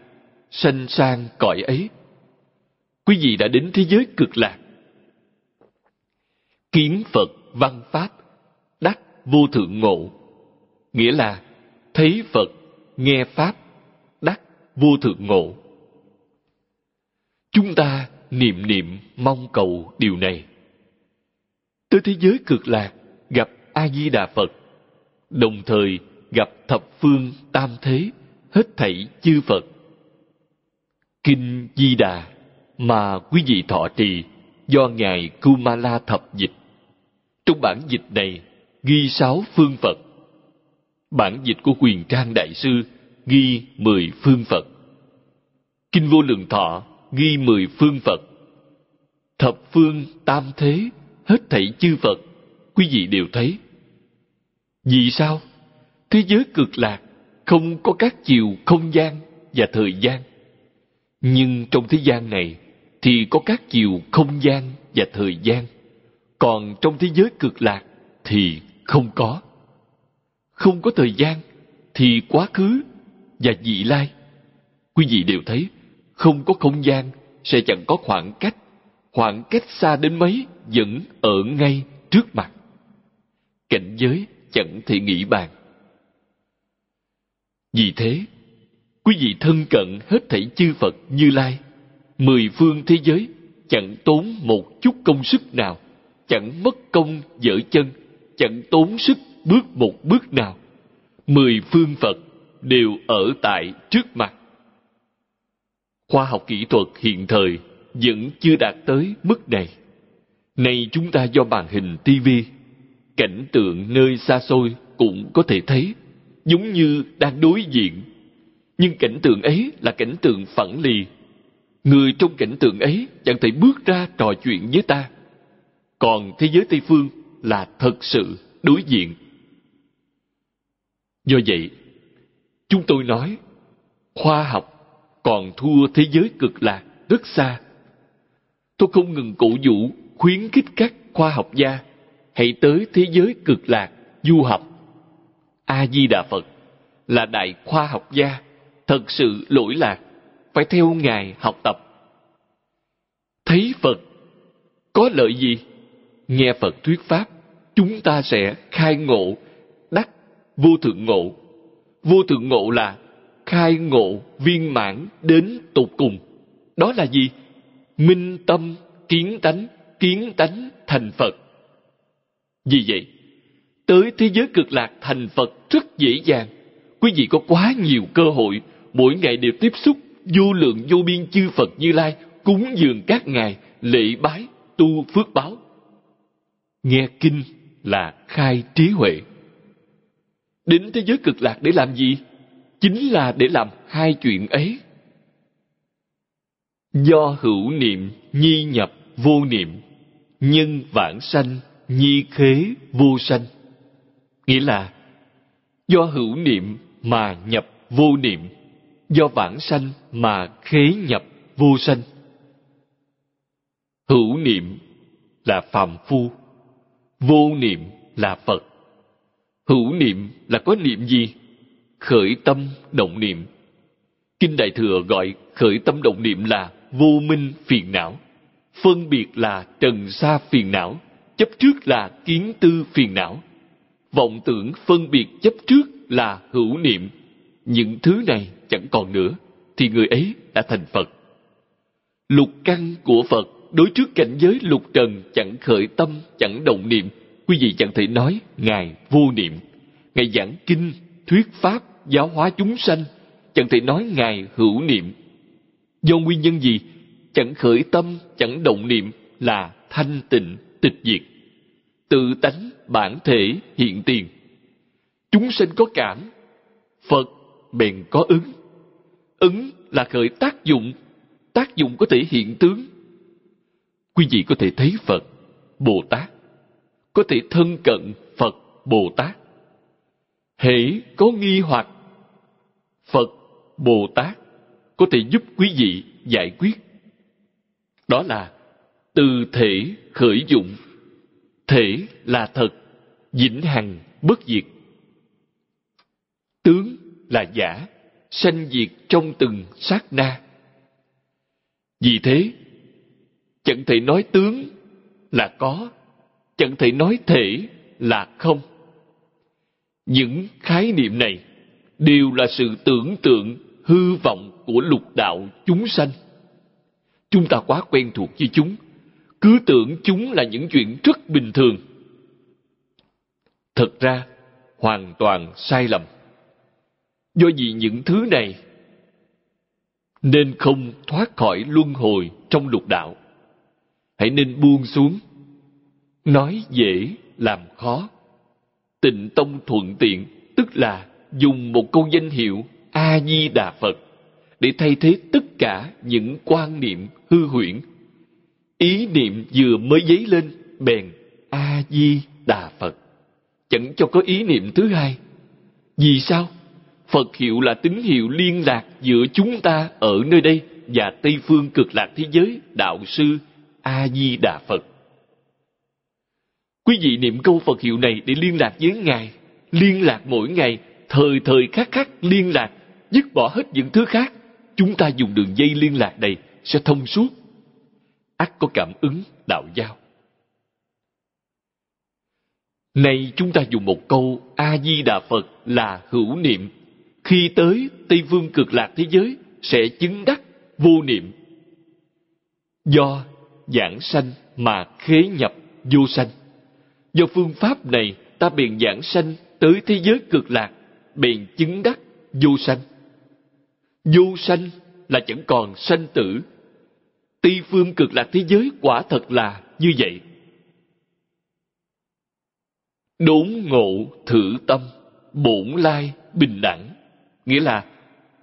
sanh sang cõi ấy. Quý vị đã đến thế giới cực lạc, kiến Phật văn Pháp, đắc vô thượng ngộ. Nghĩa là thấy Phật, nghe Pháp, đắc vô thượng ngộ. Chúng ta niệm niệm mong cầu điều này. Tới thế giới cực lạc gặp A-di-đà Phật, đồng thời gặp thập phương tam thế, hết thảy chư Phật. Kinh Di Đà mà quý vị thọ trì do Ngài Kumala thập dịch trong bản dịch này ghi sáu phương Phật. Bản dịch của Quyền Trang Đại Sư ghi mười phương Phật. Kinh Vô Lượng Thọ ghi mười phương Phật. Thập phương tam thế, hết thảy chư Phật, quý vị đều thấy. Vì sao? Thế giới cực lạc không có các chiều không gian và thời gian. Nhưng trong thế gian này thì có các chiều không gian và thời gian. Còn trong thế giới cực lạc thì không có. Không có thời gian thì quá khứ và vị lai. Quý vị đều thấy, không có không gian sẽ chẳng có khoảng cách. Khoảng cách xa đến mấy vẫn ở ngay trước mặt. Cảnh giới chẳng thể nghĩ bàn. Vì thế, quý vị thân cận hết thảy chư Phật Như Lai, mười phương thế giới chẳng tốn một chút công sức nào, chẳng mất công dở chân, chẳng tốn sức bước một bước nào. Mười phương Phật đều ở tại trước mặt. Khoa học kỹ thuật hiện thời vẫn chưa đạt tới mức này. Nay chúng ta do màn hình TV, cảnh tượng nơi xa xôi cũng có thể thấy, giống như đang đối diện. Nhưng cảnh tượng ấy là cảnh tượng phẳng lì. Người trong cảnh tượng ấy chẳng thể bước ra trò chuyện với ta. Còn thế giới Tây Phương là thật sự đối diện. Do vậy, chúng tôi nói, khoa học còn thua thế giới cực lạc rất xa. Tôi không ngừng cổ vũ khuyến khích các khoa học gia hãy tới thế giới cực lạc du học. A Di Đà Phật là đại khoa học gia, thật sự lỗi lạc, phải theo ngài học tập. Thấy Phật có lợi gì? Nghe Phật thuyết pháp, chúng ta sẽ khai ngộ, đắc vô thượng ngộ. Vô thượng ngộ là khai ngộ viên mãn đến tột cùng. Đó là gì? Minh tâm, kiến tánh, kiến tánh thành Phật. Vì vậy, tới thế giới cực lạc thành Phật rất dễ dàng. Quý vị có quá nhiều cơ hội, mỗi ngày đều tiếp xúc vô lượng vô biên chư Phật Như Lai, cúng dường các ngài, lễ bái, tu phước báo. Nghe kinh là khai trí huệ. Đến thế giới cực lạc để làm gì? Chính là để làm hai chuyện ấy. Do hữu niệm nhi nhập vô niệm, nhân vãng sanh nhi khế vô sanh. Nghĩa là do hữu niệm mà nhập vô niệm, do vãng sanh mà khế nhập vô sanh. Hữu niệm là phàm phu, vô niệm là Phật. Hữu niệm là có niệm gì? Khởi tâm động niệm. Kinh Đại Thừa gọi khởi tâm động niệm là vô minh phiền não. Phân biệt là trần sa phiền não, chấp trước là kiến tư phiền não. Vọng tưởng phân biệt chấp trước là hữu niệm. Những thứ này chẳng còn nữa, thì người ấy đã thành Phật. Lục căn của Phật đối trước cảnh giới lục trần chẳng khởi tâm, chẳng động niệm, quý vị chẳng thể nói Ngài vô niệm. Ngài giảng kinh, thuyết pháp, giáo hóa chúng sanh, chẳng thể nói Ngài hữu niệm. Do nguyên nhân gì? Chẳng khởi tâm, chẳng động niệm là thanh tịnh, tịch diệt. Tự tánh, bản thể, hiện tiền. Chúng sinh có cảm, Phật bèn có ứng. Ứng là khởi tác dụng, tác dụng có thể hiện tướng. Quý vị có thể thấy Phật, Bồ Tát, có thể thân cận Phật, Bồ Tát. Hễ có nghi hoặc, Phật, Bồ Tát có thể giúp quý vị giải quyết. Đó là từ thể khởi dụng. Thể là thật, vĩnh hằng, bất diệt. Tướng là giả, sanh diệt trong từng sát na. Vì thế, chẳng thể nói tướng là có, chẳng thể nói thể là không. Những khái niệm này đều là sự tưởng tượng hư vọng của lục đạo chúng sanh. Chúng ta quá quen thuộc với chúng, cứ tưởng chúng là những chuyện rất bình thường. Thật ra, hoàn toàn sai lầm. Do vì những thứ này, nên không thoát khỏi luân hồi trong lục đạo. Hãy nên buông xuống, nói dễ làm khó. Tịnh tông thuận tiện, tức là dùng một câu danh hiệu a di đà phật để thay thế tất cả những quan niệm hư huyễn ý niệm vừa mới dấy lên, bèn a di đà phật. Chẳng cho có ý niệm thứ hai. Vì sao? Phật hiệu là tín hiệu liên lạc giữa chúng ta ở nơi đây và tây phương cực lạc thế giới, đạo sư a di đà phật. Quý vị niệm câu phật hiệu này để liên lạc với ngài. Liên lạc mỗi ngày, thời thời khắc khắc liên lạc, dứt bỏ hết những thứ khác. Chúng ta dùng đường dây liên lạc này sẽ thông suốt ắt có cảm ứng đạo giao nay chúng ta dùng một câu a di đà phật là hữu niệm. Khi tới tây phương cực lạc thế giới, sẽ chứng đắc vô niệm. Do giảng sanh mà khế nhập vô sanh. Do phương pháp này, ta bèn giảng sanh tới thế giới cực lạc, bèn chứng đắc vô sanh. Vô sanh là chẳng còn sanh tử tây phương cực lạc thế giới quả thật là như vậy. Đốn ngộ thử tâm, bổn lai bình đẳng. Nghĩa là,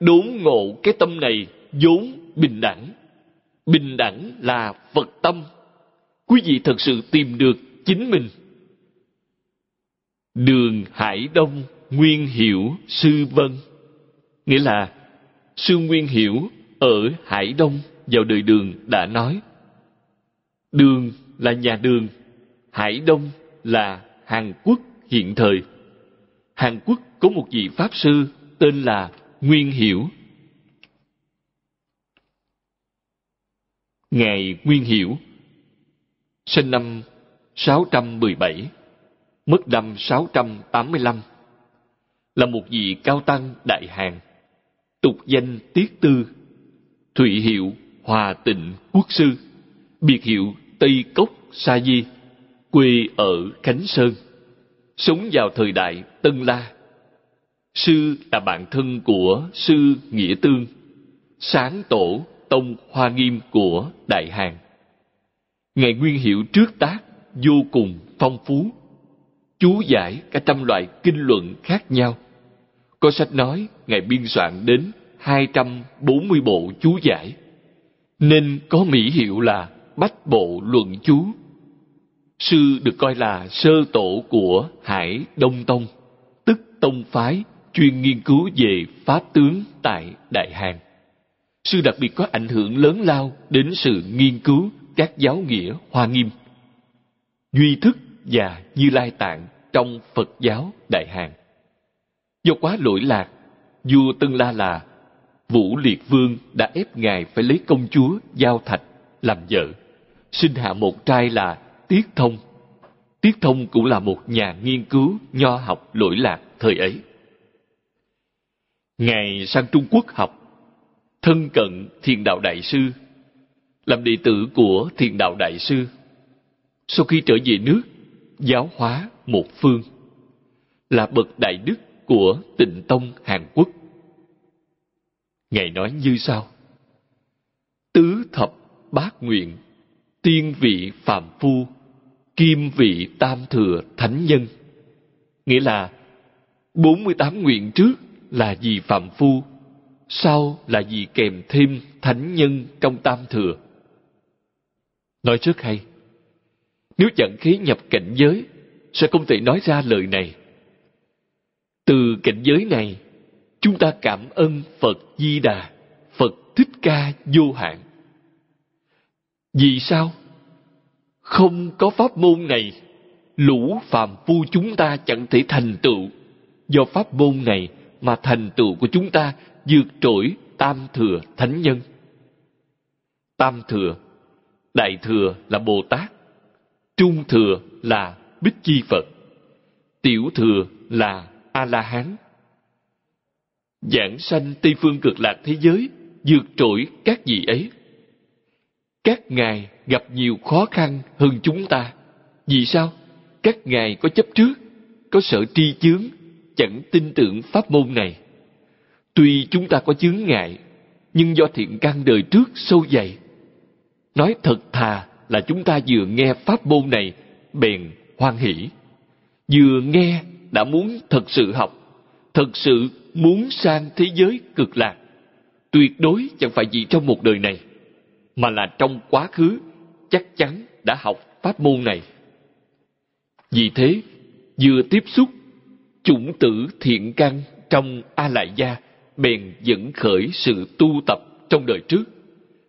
đốn ngộ cái tâm này vốn bình đẳng. Bình đẳng là phật tâm. Quý vị thật sự tìm được chính mình. Đường hải đông nguyên hiểu sư vân. Nghĩa là, sư nguyên hiểu ở hải đông vào đời đường đã nói. Đường là nhà đường, hải đông là hàn quốc hiện thời. Hàn quốc có một vị pháp sư tên là nguyên hiểu. Ngài nguyên hiểu, sinh năm 617 mất năm 685 là một vị cao tăng đại hàn, tục danh tiết tư, thụy hiệu hòa tịnh quốc sư, biệt hiệu tây cốc sa di, quê ở khánh sơn, sống vào thời đại tân la. Sư là bạn thân của sư nghĩa tương, sáng tổ tông hoa nghiêm của đại hàn ngài nguyên hiệu trước tác vô cùng phong phú, chú giải cả trăm loại kinh luận khác nhau. Có sách nói ngài biên soạn đến 240 bộ chú giải nên có mỹ hiệu là bách bộ luận chú. Sư được coi là sơ tổ của hải đông tông, tức tông phái chuyên nghiên cứu về pháp tướng tại đại hàn sư đặc biệt có ảnh hưởng lớn lao đến sự nghiên cứu các giáo nghĩa hoa nghiêm, duy thức và như lai tạng trong phật giáo đại hàn do quá lỗi lạc, vua tân la là vũ liệt vương đã ép ngài phải lấy công chúa, giao thạch, làm vợ. Sinh hạ một trai là tiết thông. Tiết thông cũng là một nhà nghiên cứu nho học lỗi lạc thời ấy. Ngài sang trung quốc học. Thân cận thiền đạo đại sư. Làm đệ tử của thiền đạo đại sư. Sau khi trở về nước, giáo hóa một phương. Là bậc đại đức của tịnh tông hàn quốc ngài nói như sau. Tứ thập bát nguyện, tiên vị phàm phu, kim vị tam thừa thánh nhân. Nghĩa là 48 nguyện trước là vì phạm phu, sau là vì kèm thêm thánh nhân trong tam thừa. Nói rất hay. Nếu chẳng khí nhập cảnh giới, sẽ không thể nói ra lời này. Từ cảnh giới này chúng ta cảm ơn phật di đà, phật thích ca vô hạn. Vì sao? Không có pháp môn này, lũ phàm phu chúng ta chẳng thể thành tựu. Do pháp môn này mà thành tựu của chúng ta, vượt trội tam thừa thánh nhân. Tam thừa, đại thừa là bồ tát, trung thừa là bích chi phật, tiểu thừa là a la hán giảng sanh tây phương cực lạc thế giới, vượt trội các vị ấy. Các ngài gặp nhiều khó khăn hơn chúng ta. Vì sao? Các ngài có chấp trước, có sợ tri chướng, chẳng tin tưởng pháp môn này. Tuy chúng ta có chướng ngại, nhưng do thiện căn đời trước sâu dày. Nói thật thà là chúng ta vừa nghe pháp môn này, bèn hoan hỷ. Vừa nghe đã muốn thật sự học, thật sự muốn sang thế giới cực lạc, tuyệt đối chẳng phải chỉ trong một đời này, mà là trong quá khứ chắc chắn đã học pháp môn này. Vì thế, vừa tiếp xúc chủng tử thiện căn trong A Lại Gia bèn dẫn khởi sự tu tập trong đời trước,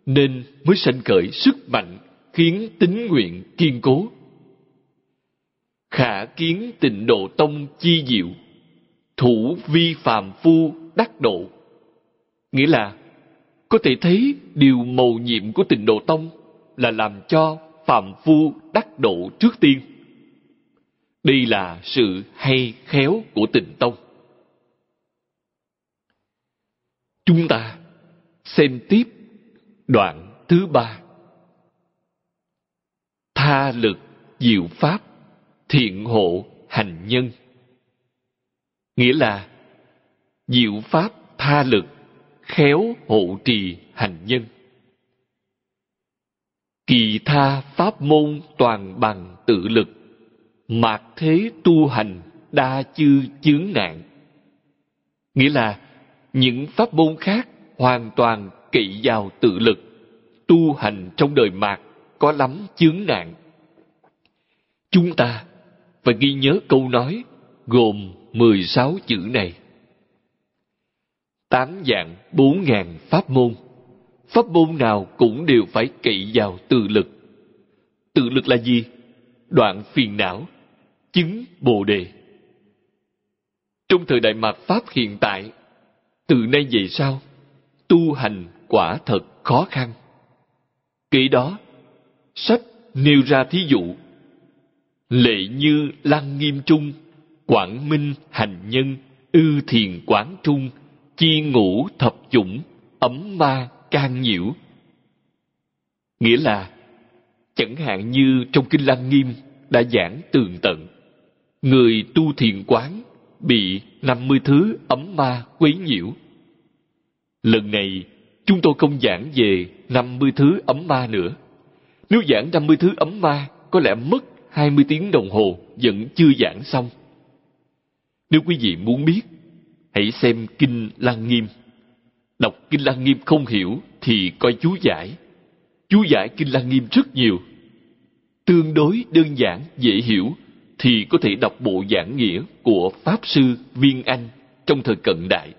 nên mới sanh khởi sức mạnh khiến tính nguyện kiên cố. Khả kiến tịnh độ tông chi diệu, thủ vi phàm phu đắc độ. Nghĩa là, có thể thấy điều mầu nhiệm của tịnh độ tông là làm cho phàm phu đắc độ trước tiên. Đây là sự hay khéo của tịnh tông. Chúng ta xem tiếp đoạn thứ ba. Tha lực diệu pháp thiện hộ hành nhân. Nghĩa là diệu pháp tha lực khéo hộ trì hành nhân. Kỳ tha pháp môn toàn bằng tự lực, mạc thế tu hành đa chư chướng nạn. Nghĩa là những pháp môn khác hoàn toàn kỵ vào tự lực, tu hành trong đời mạt có lắm chướng nạn. Chúng ta phải ghi nhớ câu nói gồm 16 chữ này. Tám dạng bốn ngàn pháp môn. Pháp môn nào cũng đều phải kỵ vào tự lực. Tự lực là gì? Đoạn phiền não, chứng bồ đề. Trong thời đại mạt Pháp hiện tại, từ nay về sau, tu hành quả thật khó khăn. Kỹ đó, sách nêu ra thí dụ. Lệ như lăng nghiêm trung, quảng minh hành nhân, ư thiền quán trung, chi ngũ thập chủng, ấm ma can nhiễu. Nghĩa là, chẳng hạn như trong Kinh Lăng Nghiêm đã giảng tường tận, người tu thiền quán bị 50 thứ ấm ma quấy nhiễu. Lần này, chúng tôi không giảng về 50 thứ ấm ma nữa. Nếu giảng 50 thứ ấm ma, có lẽ mất 20 tiếng đồng hồ vẫn chưa giảng xong. Nếu quý vị muốn biết, hãy xem Kinh Lăng Nghiêm. Đọc Kinh Lăng Nghiêm không hiểu thì coi chú giải. Chú giải Kinh Lăng Nghiêm rất nhiều. Tương đối đơn giản, dễ hiểu thì có thể đọc bộ giảng nghĩa của Pháp Sư Viên Anh trong thời cận đại.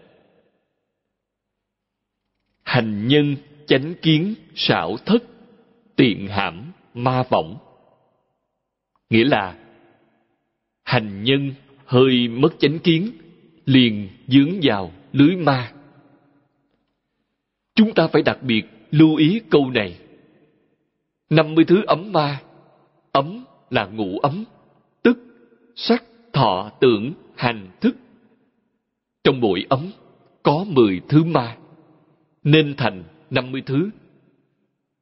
Hành nhân chánh kiến xảo thất, tiện hãm ma vọng. Nghĩa là hành nhân hơi mất chánh kiến, liền dướng vào lưới ma. Chúng ta phải đặc biệt lưu ý câu này. 50 thứ ấm ma, ấm là ngũ ấm, tức sắc, thọ, tưởng, hành, thức. Trong mỗi ấm có 10 thứ ma, nên thành 50 thứ.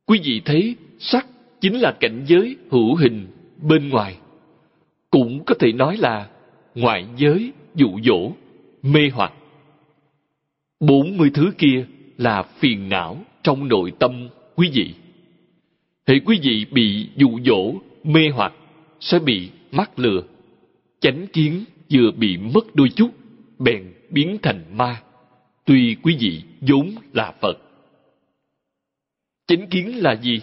Quý vị thấy sắc chính là cảnh giới hữu hình bên ngoài. Cũng có thể nói là ngoại giới dụ dỗ, mê hoặc. 40 thứ kia là phiền não trong nội tâm quý vị. Hệ quý vị bị dụ dỗ, mê hoặc sẽ bị mắc lừa. Chánh kiến vừa bị mất đôi chút, bèn biến thành ma. Tuy quý vị vốn là Phật. Chánh kiến là gì?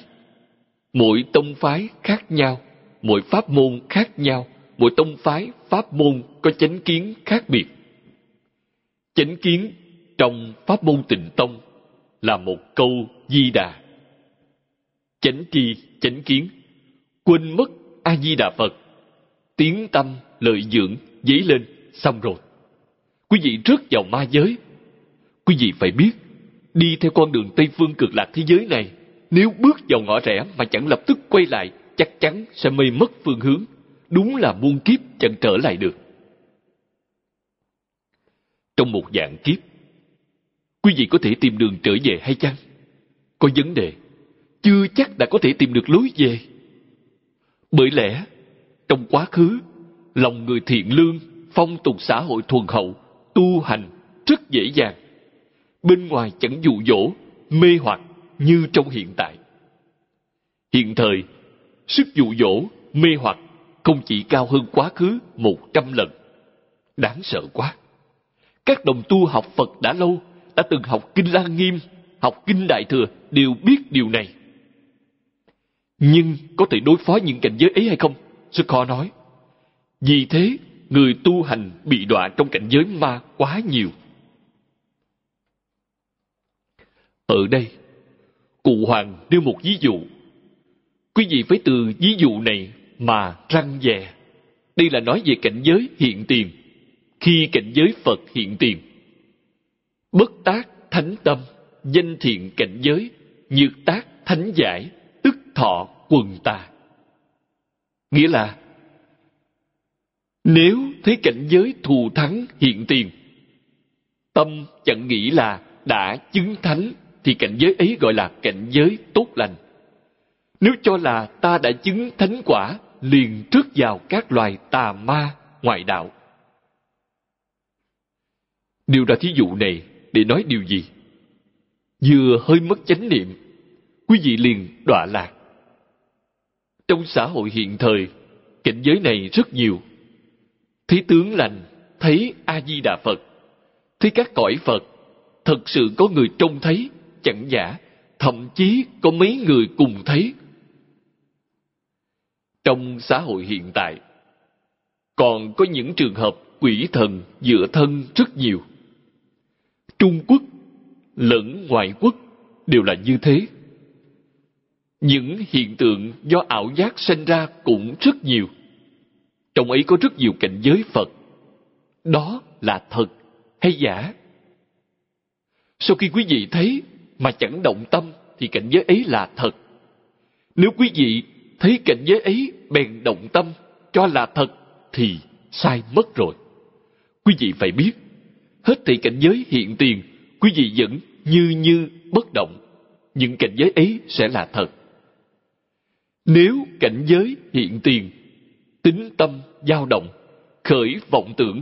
Mỗi tông phái khác nhau, mỗi pháp môn khác nhau, mỗi tông phái, pháp môn có chánh kiến khác biệt. Chánh kiến trong pháp môn tịnh tông là một câu di đà. Chánh tri, chánh kiến, quên mất A-di-đà Phật, tiếng tâm, lợi dưỡng, dấy lên, xong rồi. Quý vị rớt vào ma giới. Quý vị phải biết, đi theo con đường Tây Phương cực lạc thế giới này, nếu bước vào ngõ rẽ mà chẳng lập tức quay lại, chắc chắn sẽ mê mất phương hướng. Đúng là muôn kiếp chẳng trở lại được. Trong một dạng kiếp, quý vị có thể tìm đường trở về hay chăng? Có vấn đề, chưa chắc đã có thể tìm được lối về. Bởi lẽ, trong quá khứ, lòng người thiện lương, phong tục xã hội thuần hậu, tu hành rất dễ dàng. Bên ngoài chẳng dụ dỗ, mê hoặc như trong hiện tại. Hiện thời, sức dụ dỗ, mê hoặc không chỉ cao hơn quá khứ một trăm lần. Đáng sợ quá. Các đồng tu học Phật đã lâu, đã từng học Kinh Lan Nghiêm, học Kinh Đại Thừa, đều biết điều này. Nhưng có thể đối phó những cảnh giới ấy hay không? Sư Kho nói. Vì thế, người tu hành bị đọa trong cảnh giới ma quá nhiều. Ở đây, Cụ Hoàng đưa một ví dụ. Quý vị phải từ ví dụ này mà răng dè. Đây là nói về cảnh giới hiện tiền. Khi cảnh giới Phật hiện tiền. Bất tác thánh tâm, danh thiện cảnh giới, nhược tác thánh giải, tức thọ quần tà. Nghĩa là nếu thấy cảnh giới thù thắng hiện tiền, tâm chẳng nghĩ là đã chứng thánh thì cảnh giới ấy gọi là cảnh giới tốt lành. Nếu cho là ta đã chứng thánh quả, liền trước vào các loài tà ma ngoại đạo. Điều ra thí dụ này để nói điều gì? Vừa hơi mất chánh niệm, quý vị liền đọa lạc. Trong xã hội hiện thời, cảnh giới này rất nhiều. Thấy tướng lành, thấy A-di-đà Phật, thấy các cõi Phật, thật sự có người trông thấy, chẳng giả, thậm chí có mấy người cùng thấy. Trong xã hội hiện tại, còn có những trường hợp quỷ thần dựa thân rất nhiều. Trung Quốc lẫn ngoại quốc đều là như thế. Những hiện tượng do ảo giác sinh ra cũng rất nhiều. Trong ấy có rất nhiều cảnh giới Phật. Đó là thật hay giả? Sau khi quý vị thấy mà chẳng động tâm thì cảnh giới ấy là thật. Nếu quý vị thấy cảnh giới ấy bèn động tâm cho là thật thì sai mất rồi. Quý vị phải biết, hết thảy cảnh giới hiện tiền, quý vị vẫn như như bất động. Những cảnh giới ấy sẽ là thật. Nếu cảnh giới hiện tiền, tính tâm dao động, khởi vọng tưởng,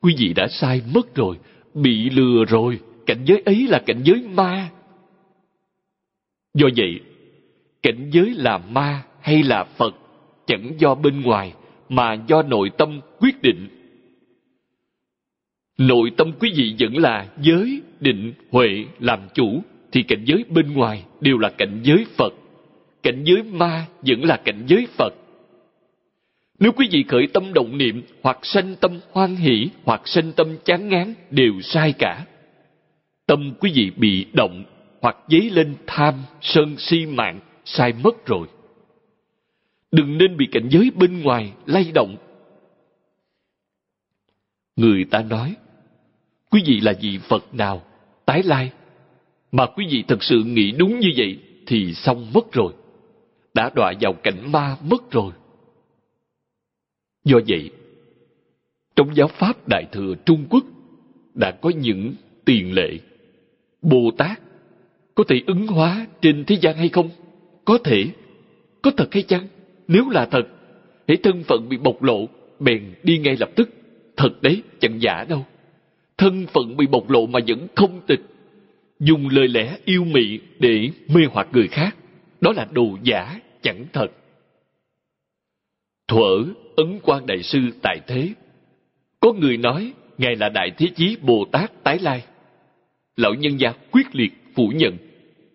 quý vị đã sai mất rồi, bị lừa rồi, cảnh giới ấy là cảnh giới ma. Do vậy, cảnh giới là ma hay là Phật chẳng do bên ngoài mà do nội tâm quyết định. Nội tâm quý vị vẫn là giới, định, huệ làm chủ thì cảnh giới bên ngoài đều là cảnh giới Phật. Cảnh giới ma vẫn là cảnh giới Phật. Nếu quý vị khởi tâm động niệm hoặc sanh tâm hoan hỷ hoặc sanh tâm chán ngán đều sai cả. Tâm quý vị bị động hoặc dấy lên tham, sân si mạng, sai mất rồi. Đừng nên bị cảnh giới bên ngoài lay động. Người ta nói, quý vị là vị Phật nào, tái lai, mà quý vị thật sự nghĩ đúng như vậy thì xong mất rồi. Đã đọa vào cảnh ma mất rồi. Do vậy, trong giáo pháp Đại Thừa Trung Quốc đã có những tiền lệ. Bồ Tát có thể ứng hóa trên thế gian hay không? Có thể. Có thật hay chăng? Nếu là thật, hãy thân phận bị bộc lộ, bèn đi ngay lập tức. Thật đấy, chẳng giả đâu. Thân phận bị bộc lộ mà vẫn không tịch. Dùng lời lẽ yêu mị để mê hoặc người khác. Đó là đồ giả, chẳng thật. Thuở Ấn quan Đại Sư tại thế. Có người nói Ngài là Đại Thế Chí Bồ Tát Tái Lai. Lão nhân gia quyết liệt phủ nhận,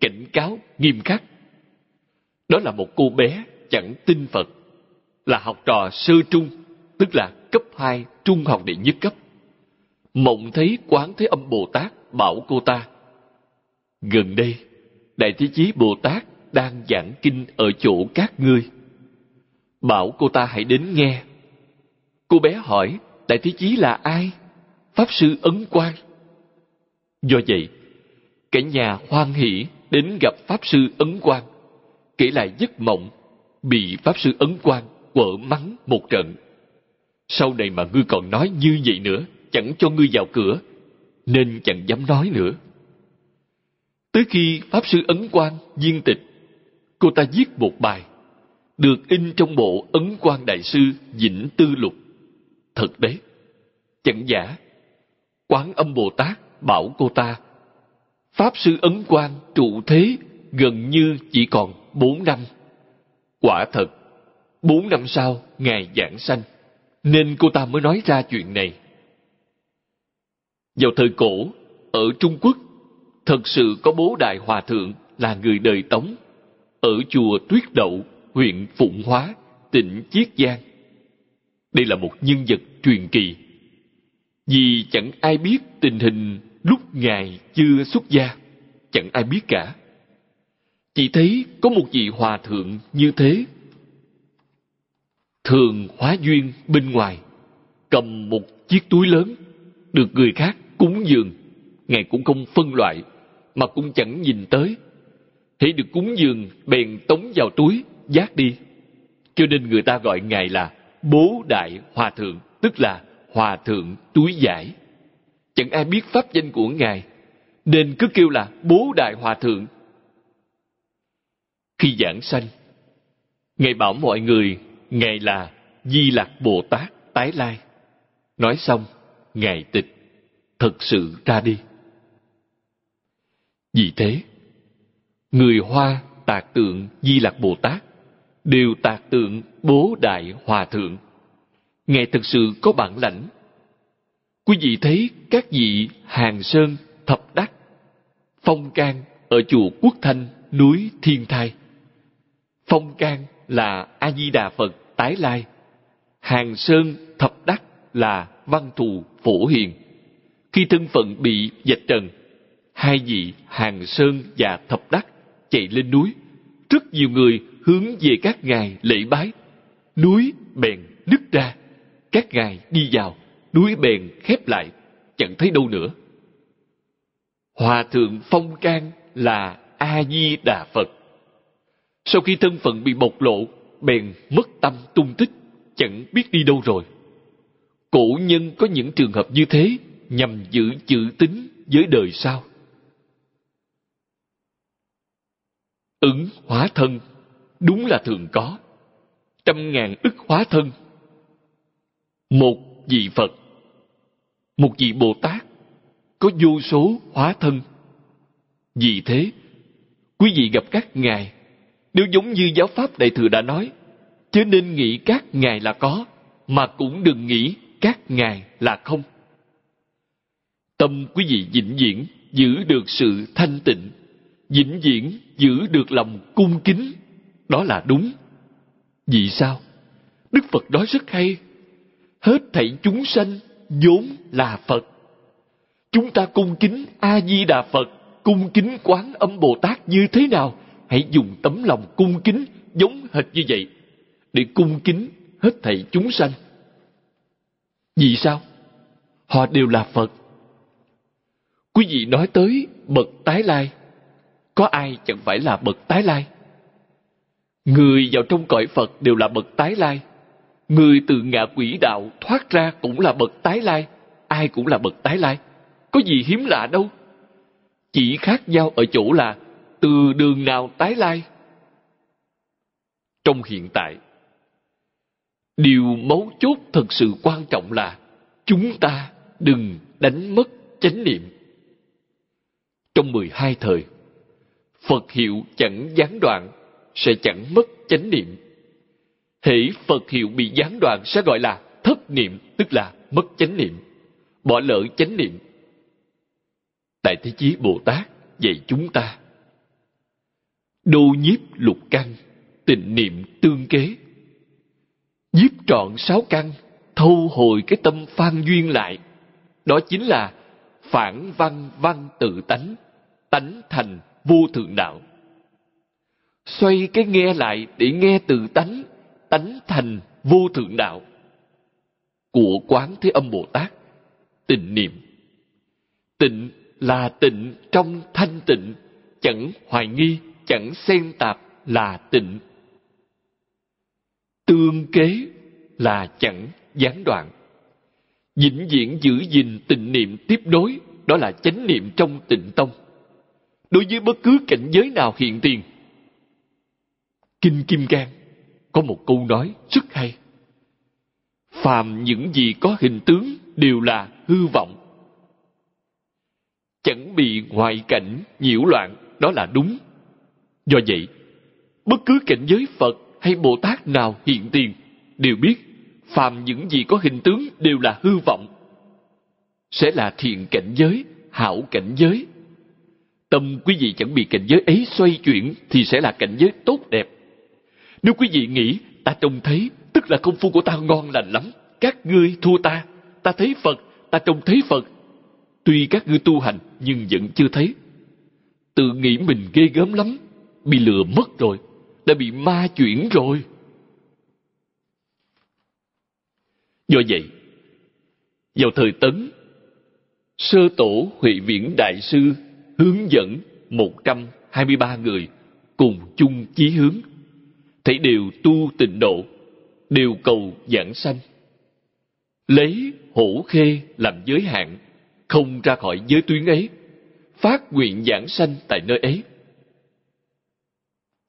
cảnh cáo nghiêm khắc. Đó là một cô bé chẳng tin Phật, là học trò sơ trung, tức là cấp 2 trung học đệ nhất cấp. Mộng thấy quán thế âm Bồ Tát bảo cô ta. Gần đây, Đại Thế Chí Bồ Tát đang giảng kinh ở chỗ các ngươi. Bảo cô ta hãy đến nghe. Cô bé hỏi, Đại Thế Chí là ai? Pháp Sư Ấn Quang. Do vậy, cả nhà hoan hỷ đến gặp Pháp Sư Ấn Quang, kể lại giấc mộng, bị Pháp Sư Ấn Quang quở mắng một trận. Sau này mà ngươi còn nói như vậy nữa, chẳng cho ngươi vào cửa, nên chẳng dám nói nữa. Tới khi Pháp Sư Ấn Quang viên tịch, cô ta viết một bài, được in trong bộ Ấn Quang Đại Sư Vĩnh Tư Lục. Thật đấy, chẳng giả, Quán Âm Bồ Tát bảo cô ta Pháp Sư Ấn Quang trụ thế gần như chỉ còn bốn năm. Quả thật, bốn năm sau Ngài giảng sanh, nên cô ta mới nói ra chuyện này. Vào thời cổ, ở Trung Quốc, thật sự có bố đại hòa thượng là người đời Tống, ở chùa Tuyết Đậu, huyện Phụng Hóa, tỉnh Chiết Giang. Đây là một nhân vật truyền kỳ. Vì chẳng ai biết tình hình lúc Ngài chưa xuất gia, chẳng ai biết cả. Chỉ thấy có một vị hòa thượng như thế. Thường hóa duyên bên ngoài, cầm một chiếc túi lớn, được người khác cúng dường. Ngài cũng không phân loại, mà cũng chẳng nhìn tới. thấy được cúng dường, bèn tống vào túi, giác đi. Cho nên người ta gọi Ngài là Bố Đại Hòa Thượng, tức là Hòa Thượng Túi Giải. Chẳng ai biết pháp danh của Ngài, nên cứ kêu là Bố Đại Hòa Thượng. Khi giảng sanh, Ngài bảo mọi người, Ngài là Di Lạc Bồ Tát tái lai. Nói xong, Ngài tịch, thật sự ra đi. Vì thế, người Hoa tạc tượng Di Lạc Bồ Tát đều tạc tượng Bố Đại Hòa Thượng. Ngài thực sự có bản lãnh. Quý vị thấy các vị Hàng Sơn, Thập Đắc, Phong Can ở chùa Quốc Thanh, núi Thiên Thai. Phong Can là A-di-đà Phật tái lai. Hàng Sơn, Thập Đắc là Văn Thù Phổ Hiền. Khi thân phận bị dạch trần, hai vị Hàng Sơn và Thập Đắc chạy lên núi. Rất nhiều người hướng về các ngài lễ bái. Núi bèn nứt ra. Các ngài đi vào, núi bèn khép lại, chẳng thấy đâu nữa. Hòa thượng Phong Can là A-di-đà Phật. Sau khi thân phận bị bộc lộ, bèn mất tâm tung tích, chẳng biết đi đâu rồi. Cổ nhân có những trường hợp như thế nhằm giữ chữ tính với đời sau. Ứng hóa thân đúng là thường có. Trăm ngàn ức hóa thân. Một vị Phật, một vị Bồ Tát có vô số hóa thân. Vì thế, quý vị gặp các ngài, nếu giống như giáo pháp Đại Thừa đã nói, chứ nên nghĩ các ngài là có, mà cũng đừng nghĩ các ngài là không. Tâm quý vị vĩnh viễn giữ được sự thanh tịnh, vĩnh viễn giữ được lòng cung kính, đó là đúng. Vì sao? Đức Phật nói rất hay. Hết thảy chúng sanh vốn là Phật. Chúng ta cung kính A-di-đà Phật, cung kính quán âm Bồ Tát như thế nào? Hãy dùng tấm lòng cung kính giống hệt như vậy để cung kính hết thảy chúng sanh. Vì sao? Họ đều là Phật. Quý vị nói tới bậc tái lai, có ai chẳng phải là bậc tái lai? Người vào trong cõi Phật đều là bậc tái lai. Người từ ngạ quỷ đạo thoát ra cũng là bậc tái lai. Ai cũng là bậc tái lai. Có gì hiếm lạ đâu. Chỉ khác nhau ở chỗ là từ đường nào tái lai. Trong hiện tại, điều mấu chốt thật sự quan trọng là chúng ta đừng đánh mất chánh niệm. Trong mười hai thời, Phật hiệu chẳng gián đoạn sẽ chẳng mất chánh niệm. Hễ Phật hiệu bị gián đoạn sẽ gọi là thất niệm, tức là mất chánh niệm, bỏ lỡ chánh niệm. Đại Thế Chí Bồ Tát dạy chúng ta đô nhiếp lục căn, tình niệm tương kế. Nhiếp trọn sáu căn, thâu hồi cái tâm phan duyên lại. Đó chính là phản văn văn tự tánh, tánh thành vô thượng đạo xoay cái nghe lại để nghe từ tánh tánh thành vô thượng đạo của quán thế âm bồ tát tình niệm tịnh là tịnh trong thanh tịnh chẳng hoài nghi chẳng xen tạp là tịnh tương kế là chẳng gián đoạn vĩnh viễn giữ gìn tịnh niệm tiếp nối đó là chánh niệm trong tịnh tông đối với bất cứ cảnh giới nào hiện tiền Kinh Kim Cang có một câu nói rất hay. Phàm những gì có hình tướng đều là hư vọng. Chẳng bị ngoại cảnh nhiễu loạn, đó là đúng. Do vậy, bất cứ cảnh giới Phật hay Bồ Tát nào hiện tiền đều biết phàm những gì có hình tướng đều là hư vọng. sẽ là thiện cảnh giới, hảo cảnh giới. Tâm quý vị chẳng bị cảnh giới ấy xoay chuyển thì sẽ là cảnh giới tốt đẹp. Nếu quý vị nghĩ ta trông thấy, tức là công phu của ta ngon lành lắm, các ngươi thua ta, ta thấy Phật, ta trông thấy Phật. Tuy các ngươi tu hành nhưng vẫn chưa thấy. Tự nghĩ mình ghê gớm lắm, bị lừa mất rồi, đã bị ma chuyển rồi. Do vậy, vào thời Tấn, Sơ Tổ Huệ Viễn Đại Sư hướng dẫn 123 người cùng chung chí hướng, thấy đều tu tịnh độ, đều cầu giảng sanh. Lấy hổ khê làm giới hạn, không ra khỏi giới tuyến ấy, phát nguyện giảng sanh tại nơi ấy.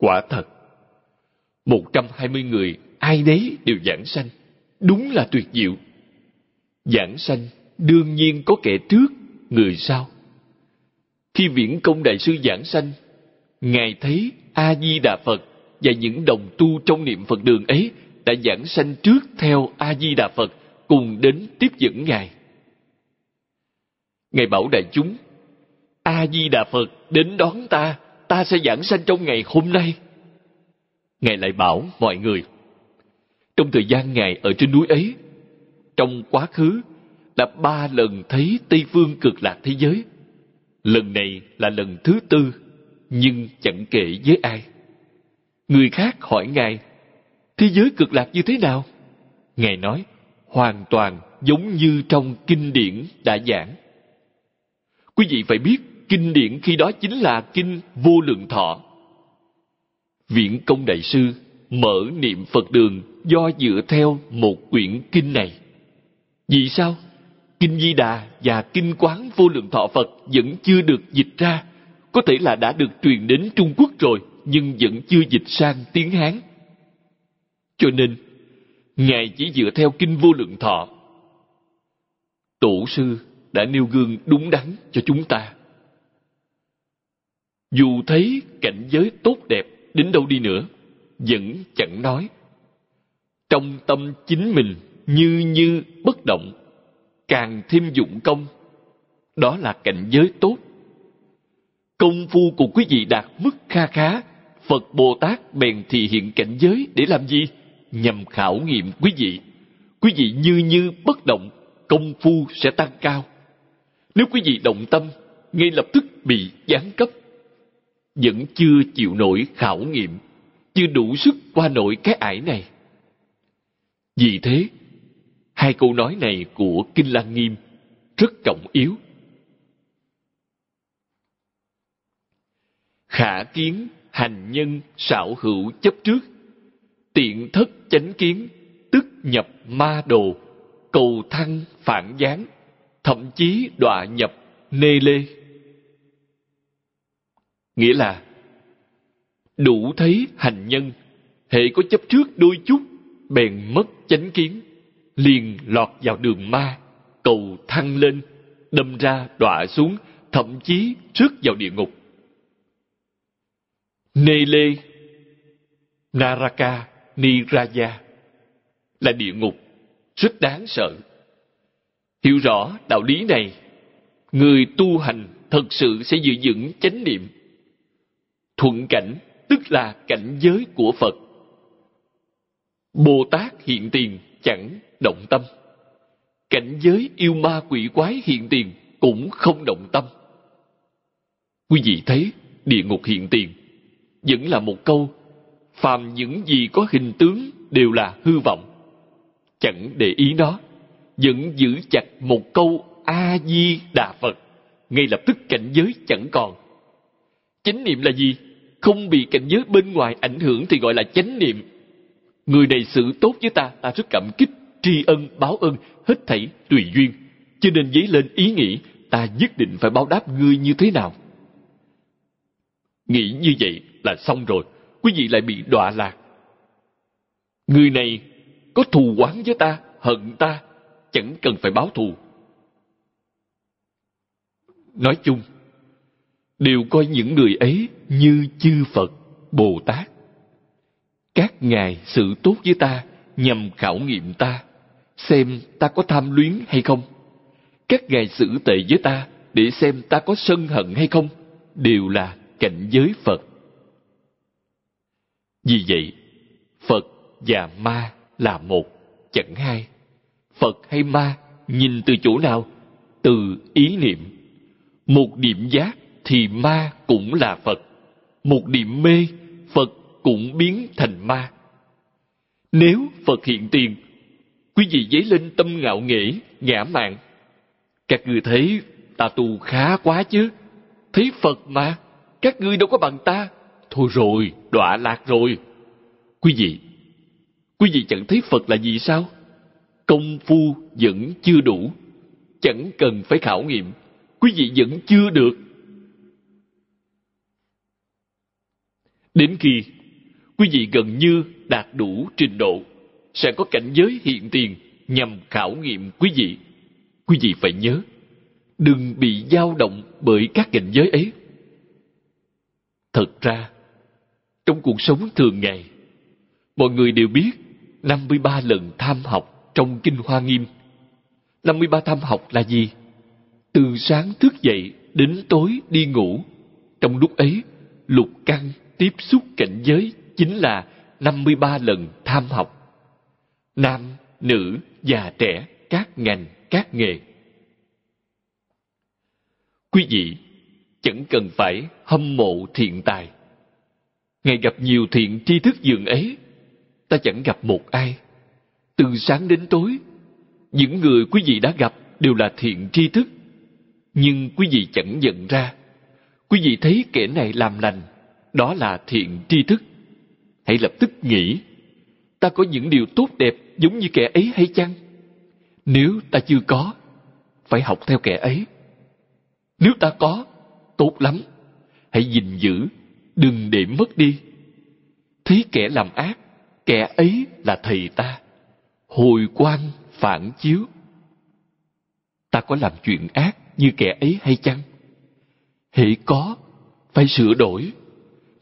Quả thật, 120 người ai đấy đều giảng sanh, đúng là tuyệt diệu. Giảng sanh đương nhiên có kẻ trước, người sau. Khi viễn công đại sư giảng sanh, Ngài thấy A-di-đà Phật và những đồng tu trong niệm Phật đường ấy đã giảng sanh trước theo A-di-đà Phật cùng đến tiếp dẫn Ngài. Ngài bảo đại chúng, A-di-đà Phật đến đón ta, ta sẽ giảng sanh trong ngày hôm nay. Ngài lại bảo mọi người, trong thời gian Ngài ở trên núi ấy, trong quá khứ đã ba lần thấy Tây Phương cực lạc thế giới. Lần này là lần thứ tư, nhưng chẳng kể với ai. Người khác hỏi Ngài, thế giới cực lạc như thế nào? Ngài nói, hoàn toàn giống như trong kinh điển đã giảng. Quý vị phải biết, kinh điển khi đó chính là kinh vô lượng thọ. Viễn công đại sư mở niệm Phật đường do dựa theo một quyển kinh này. Vì sao? Kinh Di Đà và Kinh Quán Vô Lượng Thọ Phật vẫn chưa được dịch ra. Có thể là đã được truyền đến Trung Quốc rồi, nhưng vẫn chưa dịch sang tiếng Hán. Cho nên, Ngài chỉ dựa theo Kinh Vô Lượng Thọ. Tổ sư đã nêu gương đúng đắn cho chúng ta. Dù thấy cảnh giới tốt đẹp đến đâu đi nữa, vẫn chẳng nói. Trong tâm chính mình như như bất động càng thêm dụng công đó là cảnh giới tốt. Công phu của quý vị đạt mức kha khá phật bồ tát bèn thị hiện cảnh giới để làm gì? Nhằm khảo nghiệm quý vị. Quý vị như như bất động công phu sẽ tăng cao. Nếu quý vị động tâm ngay lập tức bị giáng cấp vẫn chưa chịu nổi khảo nghiệm chưa đủ sức qua nổi cái ải này vì thế Hai câu nói này của Kinh Lăng Nghiêm rất trọng yếu. Khả kiến hành nhân xảo hữu chấp trước, tiện thất chánh kiến, tức nhập ma đồ, cầu thăng phản gián, thậm chí đọa nhập nê lê. Nghĩa là đủ thấy hành nhân, hệ có chấp trước đôi chút, bèn mất chánh kiến liền lọt vào đường ma, cầu thăng lên, đâm ra đọa xuống, thậm chí rớt vào địa ngục. Nê Lê Naraka Niraya là địa ngục rất đáng sợ. Hiểu rõ đạo lý này, người tu hành thật sự sẽ giữ vững chánh niệm. Thuận cảnh tức là cảnh giới của Phật. Bồ Tát hiện tiền chẳng động tâm. Cảnh giới yêu ma quỷ quái hiện tiền cũng không động tâm. Quý vị thấy địa ngục hiện tiền vẫn là một câu phàm những gì có hình tướng đều là hư vọng. Chẳng để ý nó, vẫn giữ chặt một câu A-di-đà Phật, ngay lập tức cảnh giới chẳng còn. Chánh niệm là gì? Không bị cảnh giới bên ngoài ảnh hưởng thì gọi là chánh niệm. Người này xử tốt với ta, ta rất cảm kích tri ân báo ân hết thảy tùy duyên. Cho nên dấy lên ý nghĩ ta nhất định phải báo đáp ngươi như thế nào. Nghĩ như vậy là xong rồi quý vị lại bị đọa lạc. Người này có thù oán với ta hận ta chẳng cần phải báo thù. Nói chung đều coi những người ấy như chư phật, bồ tát. Các ngài xử tốt với ta, nhằm khảo nghiệm ta, xem ta có tham luyến hay không. Các ngài xử tệ với ta, để xem ta có sân hận hay không, đều là cảnh giới phật. Vì vậy, phật và ma là một, chẳng hai. Phật hay ma nhìn từ chỗ nào? Từ ý niệm. Một điểm giác thì ma cũng là phật. Một điểm mê, phật cũng biến thành ma. Nếu phật hiện tiền, quý vị dấy lên tâm ngạo nghễ, ngã mạn các ngươi thấy, ta tu khá quá chứ? Thấy phật mà, các ngươi đâu có bằng ta. Thôi rồi, đọa lạc rồi. Quý vị quý vị chẳng thấy phật là gì sao? Công phu vẫn chưa đủ. Chẳng cần phải khảo nghiệm. Quý vị vẫn chưa được. Đến khi quý vị gần như đạt đủ trình độ sẽ có cảnh giới hiện tiền nhằm khảo nghiệm quý vị quý vị phải nhớ đừng bị dao động bởi các cảnh giới ấy thật ra trong cuộc sống thường ngày mọi người đều biết 53 lần tham học trong Kinh Hoa Nghiêm. 53 tham học là gì? Từ sáng thức dậy đến tối đi ngủ. Trong lúc ấy, lục căn tiếp xúc cảnh giới chính là 53 lần tham học. Nam, nữ, già trẻ, các ngành, các nghề. Quý vị chẳng cần phải hâm mộ thiện tài. Ngày gặp nhiều thiện tri thức dường ấy, ta chẳng gặp một ai. Từ sáng đến tối, những người quý vị đã gặp đều là thiện tri thức. Nhưng quý vị chẳng nhận ra. Quý vị thấy kẻ này làm lành, đó là thiện tri thức. Hãy lập tức nghĩ, ta có những điều tốt đẹp giống như kẻ ấy hay chăng? Nếu ta chưa có, phải học theo kẻ ấy. Nếu ta có, tốt lắm. Hãy gìn giữ, đừng để mất đi. Thấy kẻ làm ác, kẻ ấy là thầy ta hồi quan phản chiếu ta có làm chuyện ác như kẻ ấy hay chăng hễ có phải sửa đổi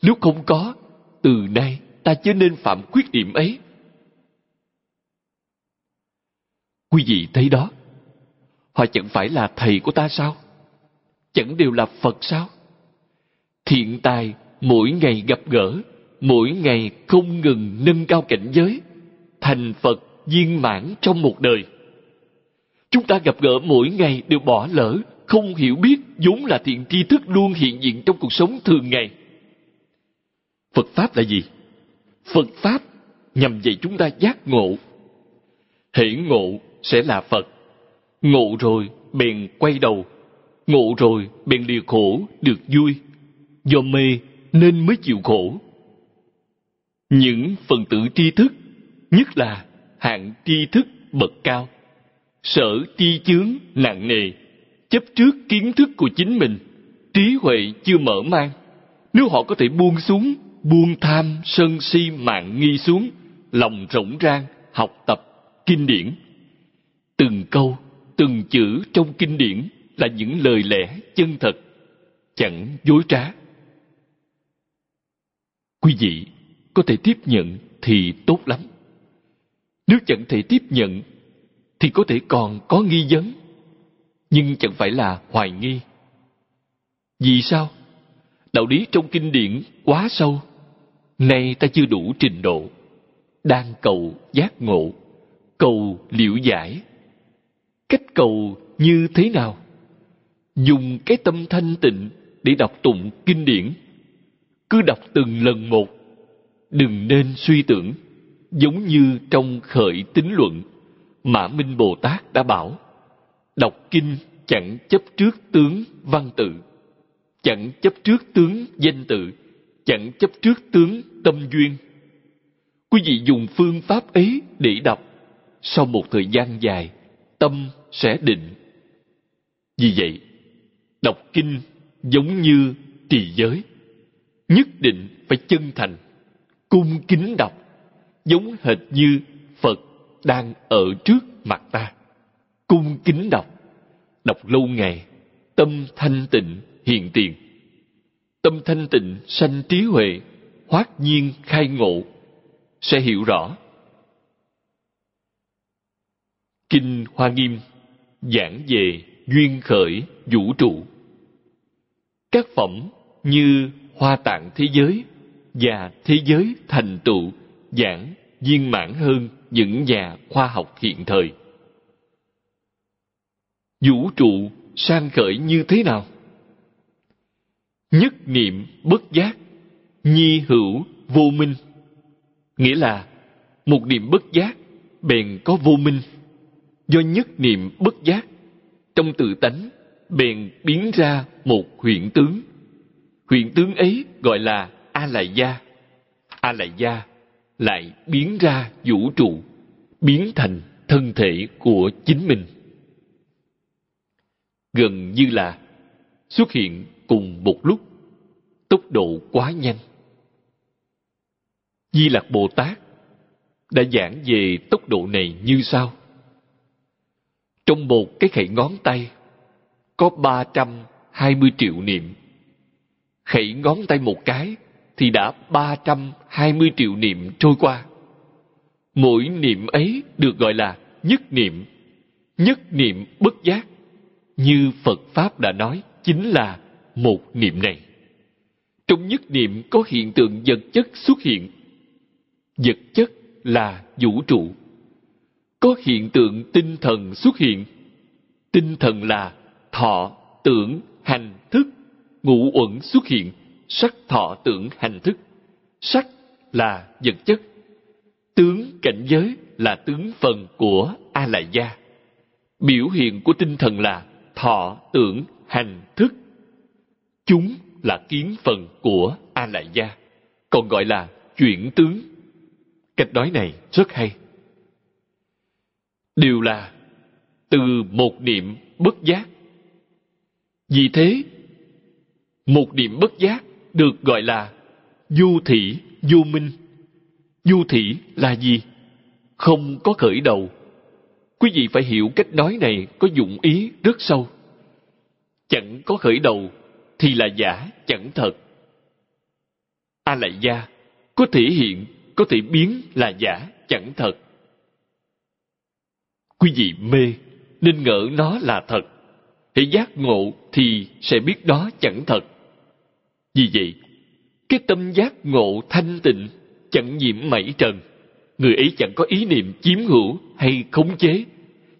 nếu không có, từ nay ta chớ nên phạm khuyết điểm ấy. Quý vị thấy đó, họ chẳng phải là thầy của ta sao? Chẳng đều là phật sao? Thiện tài mỗi ngày gặp gỡ, mỗi ngày không ngừng nâng cao cảnh giới, thành phật viên mãn trong một đời. Chúng ta gặp gỡ mỗi ngày đều bỏ lỡ, không hiểu biết vốn là thiện tri thức luôn hiện diện trong cuộc sống thường ngày phật pháp là gì? Phật pháp nhằm dạy chúng ta giác ngộ. Hỷ ngộ sẽ là phật. Ngộ rồi, bèn quay đầu. Ngộ rồi, bèn lìa khổ, được vui. Do mê nên mới chịu khổ. Những phần tử tri thức, nhất là hạng tri thức bậc cao, sở tri chướng nặng nề, chấp trước kiến thức của chính mình, trí huệ chưa mở mang, nếu họ có thể buông xuống buông tham sân si mạng nghi xuống, lòng rộng rang, học tập, kinh điển. Từng câu, từng chữ trong kinh điển là những lời lẽ chân thật, chẳng dối trá. Quý vị có thể tiếp nhận thì tốt lắm. Nếu chẳng thể tiếp nhận, thì có thể còn có nghi vấn, nhưng chẳng phải là hoài nghi. Vì sao? Đạo lý trong kinh điển quá sâu nay ta chưa đủ trình độ, đang cầu giác ngộ, cầu liễu giải. Cách cầu như thế nào? Dùng cái tâm thanh tịnh để đọc tụng kinh điển. Cứ đọc từng lần một, đừng nên suy tưởng, giống như trong khởi tính luận, mã minh bồ tát đã bảo, đọc kinh chẳng chấp trước tướng văn tự, chẳng chấp trước tướng danh tự chẳng chấp trước tướng tâm duyên. Quý vị dùng phương pháp ấy để đọc. Sau một thời gian dài, tâm sẽ định. Vì vậy, đọc kinh giống như trì giới. Nhất định phải chân thành, cung kính đọc, giống hệt như phật đang ở trước mặt ta. Cung kính đọc đọc lâu ngày, tâm thanh tịnh hiện tiền tâm thanh tịnh, sanh trí huệ hoát nhiên khai ngộ. Sẽ hiểu rõ. Kinh hoa nghiêm, giảng về duyên khởi, vũ trụ. Các phẩm như hoa tạng thế giới và thế giới thành tựu giảng viên mãn hơn những nhà khoa học hiện thời. Vũ trụ sang khởi như thế nào? Nhất niệm bất giác, nhi hữu vô minh. Nghĩa là, một niệm bất giác, bèn có vô minh. Do nhất niệm bất giác, trong tự tánh, bèn biến ra một huyện tướng. Huyện tướng ấy gọi là a lại gia a lại gia lại biến ra vũ trụ, biến thành thân thể của chính mình. Gần như là xuất hiện cùng một lúc. Tốc độ quá nhanh. Di lặc bồ tát đã giảng về tốc độ này như sau. Trong một cái khẩy ngón tay, có ba trăm hai mươi triệu niệm. Khẩy ngón tay một cái thì đã ba trăm hai mươi triệu niệm trôi qua. Mỗi niệm ấy được gọi là nhất niệm. Nhất niệm bất giác, như phật pháp đã nói, chính là một niệm này. Trong nhất niệm có hiện tượng vật chất xuất hiện. Vật chất là vũ trụ. Có hiện tượng tinh thần xuất hiện. Tinh thần là thọ, tưởng, hành thức. Ngũ uẩn xuất hiện. Sắc, thọ, tưởng, hành thức. Sắc là vật chất. Tướng, cảnh giới là tướng phần của a lại gia biểu hiện của tinh thần là thọ, tưởng, hành thức chúng là kiến phần của a lại gia còn gọi là chuyển tướng. Cách nói này rất hay. Đều là từ một niệm bất giác. Vì thế, một niệm bất giác được gọi là du thị du minh. Du thị là gì? Không có khởi đầu. Quý vị phải hiểu cách nói này có dụng ý rất sâu. Chẳng có khởi đầu thì là giả, chẳng thật. A lại gia có thể hiện, có thể biến là giả, chẳng thật. Quý vị mê, nên ngỡ nó là thật. Hãy giác ngộ thì sẽ biết đó chẳng thật. Vì vậy, cái tâm giác ngộ thanh tịnh chẳng nhiễm mảy trần. Người ấy chẳng có ý niệm chiếm hữu hay khống chế,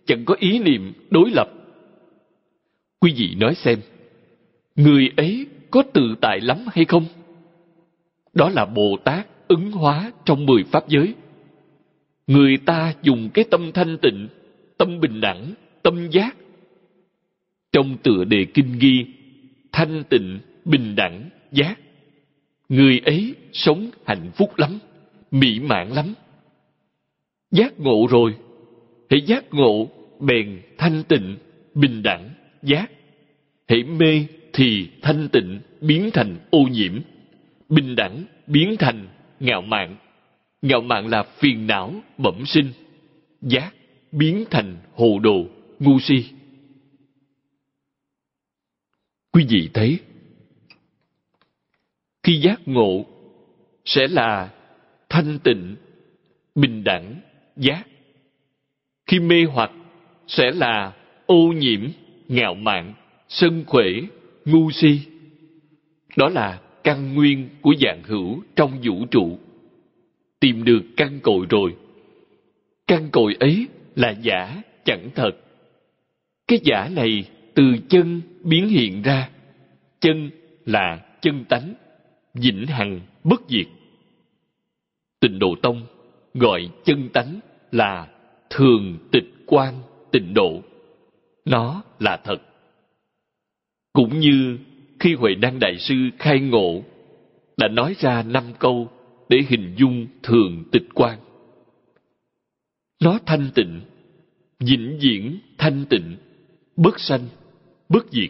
chẳng có ý niệm đối lập. Quý vị nói xem người ấy có tự tại lắm hay không? Đó là bồ tát ứng hóa trong mười pháp giới. Người ta dùng cái tâm thanh tịnh, tâm bình đẳng, tâm giác. Trong tựa đề kinh ghi thanh tịnh, bình đẳng, giác. Người ấy sống hạnh phúc lắm, mỹ mãn lắm. Giác ngộ rồi, hãy giác ngộ bèn thanh tịnh, bình đẳng, giác. Hãy mê thì thanh tịnh biến thành ô nhiễm, bình đẳng biến thành ngạo mạn. Ngạo mạn là phiền não bẩm sinh, giác biến thành hồ đồ ngu si. Quý vị thấy, khi giác ngộ sẽ là thanh tịnh, bình đẳng, giác. Khi mê hoặc sẽ là ô nhiễm, ngạo mạn, sân khuể ngu si. Đó là căn nguyên của dạng hữu trong vũ trụ. Tìm được căn cội rồi. Căn cội ấy là giả, chẳng thật. Cái giả này từ chân biến hiện ra. Chân là chân tánh, vĩnh hằng, bất diệt. Tịnh độ tông gọi chân tánh là thường tịch quan tịnh độ. Nó là thật cũng như khi huệ năng đại sư khai ngộ, đã nói ra năm câu để hình dung thường tịch quan. Nó thanh tịnh, vĩnh viễn thanh tịnh, bất sanh, bất diệt.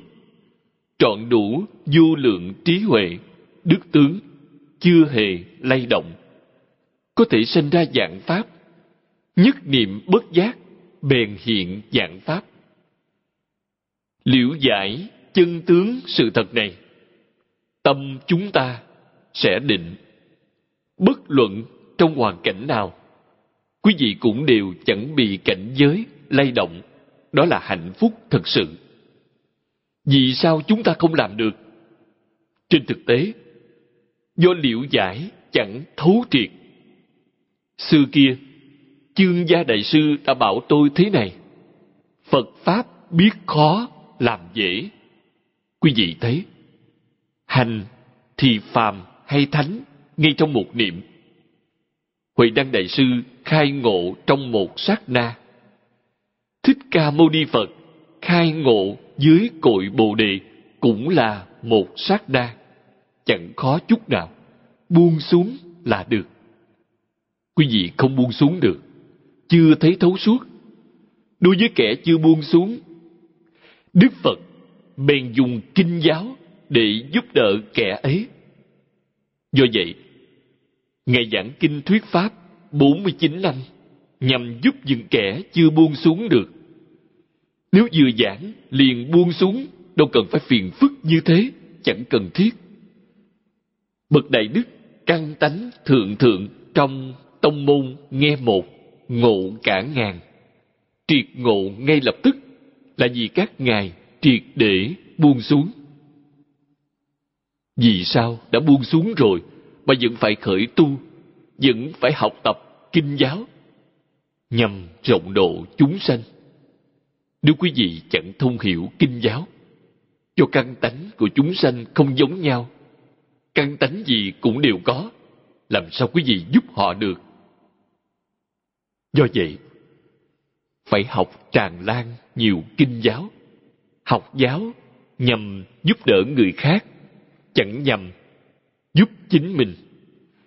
Trọn đủ vô lượng trí huệ, đức tướng chưa hề lay động. Có thể sinh ra dạng pháp, nhất niệm bất giác, bèn hiện dạng pháp. Liễu giải chân tướng sự thật này tâm chúng ta sẽ định bất luận trong hoàn cảnh nào quý vị cũng đều chẳng bị cảnh giới lay động đó là hạnh phúc thật sự Vì sao chúng ta không làm được? Trên thực tế, do liệu giải chẳng thấu triệt. Xưa kia, chương gia đại sư đã bảo tôi thế này. Phật Pháp biết khó, làm dễ. Quý vị thấy, hành thì phàm hay thánh ngay trong một niệm. Huệ Đăng Đại Sư khai ngộ trong một sát na. Thích Ca Mâu Ni Phật khai ngộ dưới cội Bồ Đề cũng là một sát na. Chẳng khó chút nào. Buông xuống là được. Quý vị không buông xuống được. Chưa thấy thấu suốt. Đối với kẻ chưa buông xuống, Đức Phật bèn dùng kinh giáo để giúp đỡ kẻ ấy. Do vậy, Ngài giảng kinh thuyết Pháp 49 năm nhằm giúp những kẻ chưa buông xuống được. Nếu vừa giảng liền buông xuống, đâu cần phải phiền phức như thế, chẳng cần thiết. Bậc Đại Đức căn tánh thượng thượng trong tông môn nghe một, ngộ cả ngàn. Triệt ngộ ngay lập tức là vì các ngài triệt để buông xuống. Vì sao đã buông xuống rồi mà vẫn phải khởi tu, vẫn phải học tập kinh giáo, nhằm rộng độ chúng sanh. Nếu quý vị chẳng thông hiểu kinh giáo, cho căn tánh của chúng sanh không giống nhau, căn tánh gì cũng đều có, làm sao quý vị giúp họ được? Do vậy, phải học tràn lan nhiều kinh giáo, học giáo nhằm giúp đỡ người khác, chẳng nhằm giúp chính mình.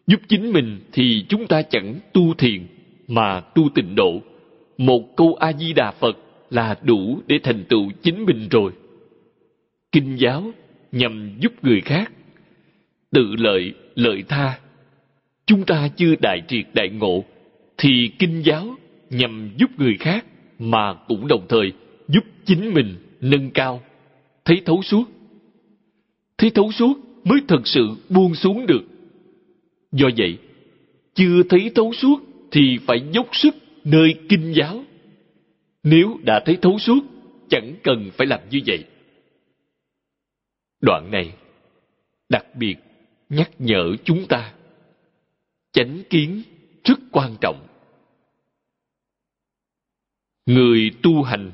Giúp chính mình thì chúng ta chẳng tu thiền mà tu tịnh độ. Một câu A-di-đà Phật là đủ để thành tựu chính mình rồi. Kinh giáo nhằm giúp người khác, tự lợi, lợi tha. Chúng ta chưa đại triệt đại ngộ, thì kinh giáo nhằm giúp người khác mà cũng đồng thời giúp chính mình nâng cao, thấy thấu suốt. Thấy thấu suốt mới thật sự buông xuống được. Do vậy, chưa thấy thấu suốt thì phải dốc sức nơi kinh giáo. Nếu đã thấy thấu suốt, chẳng cần phải làm như vậy. Đoạn này đặc biệt nhắc nhở chúng ta chánh kiến rất quan trọng người tu hành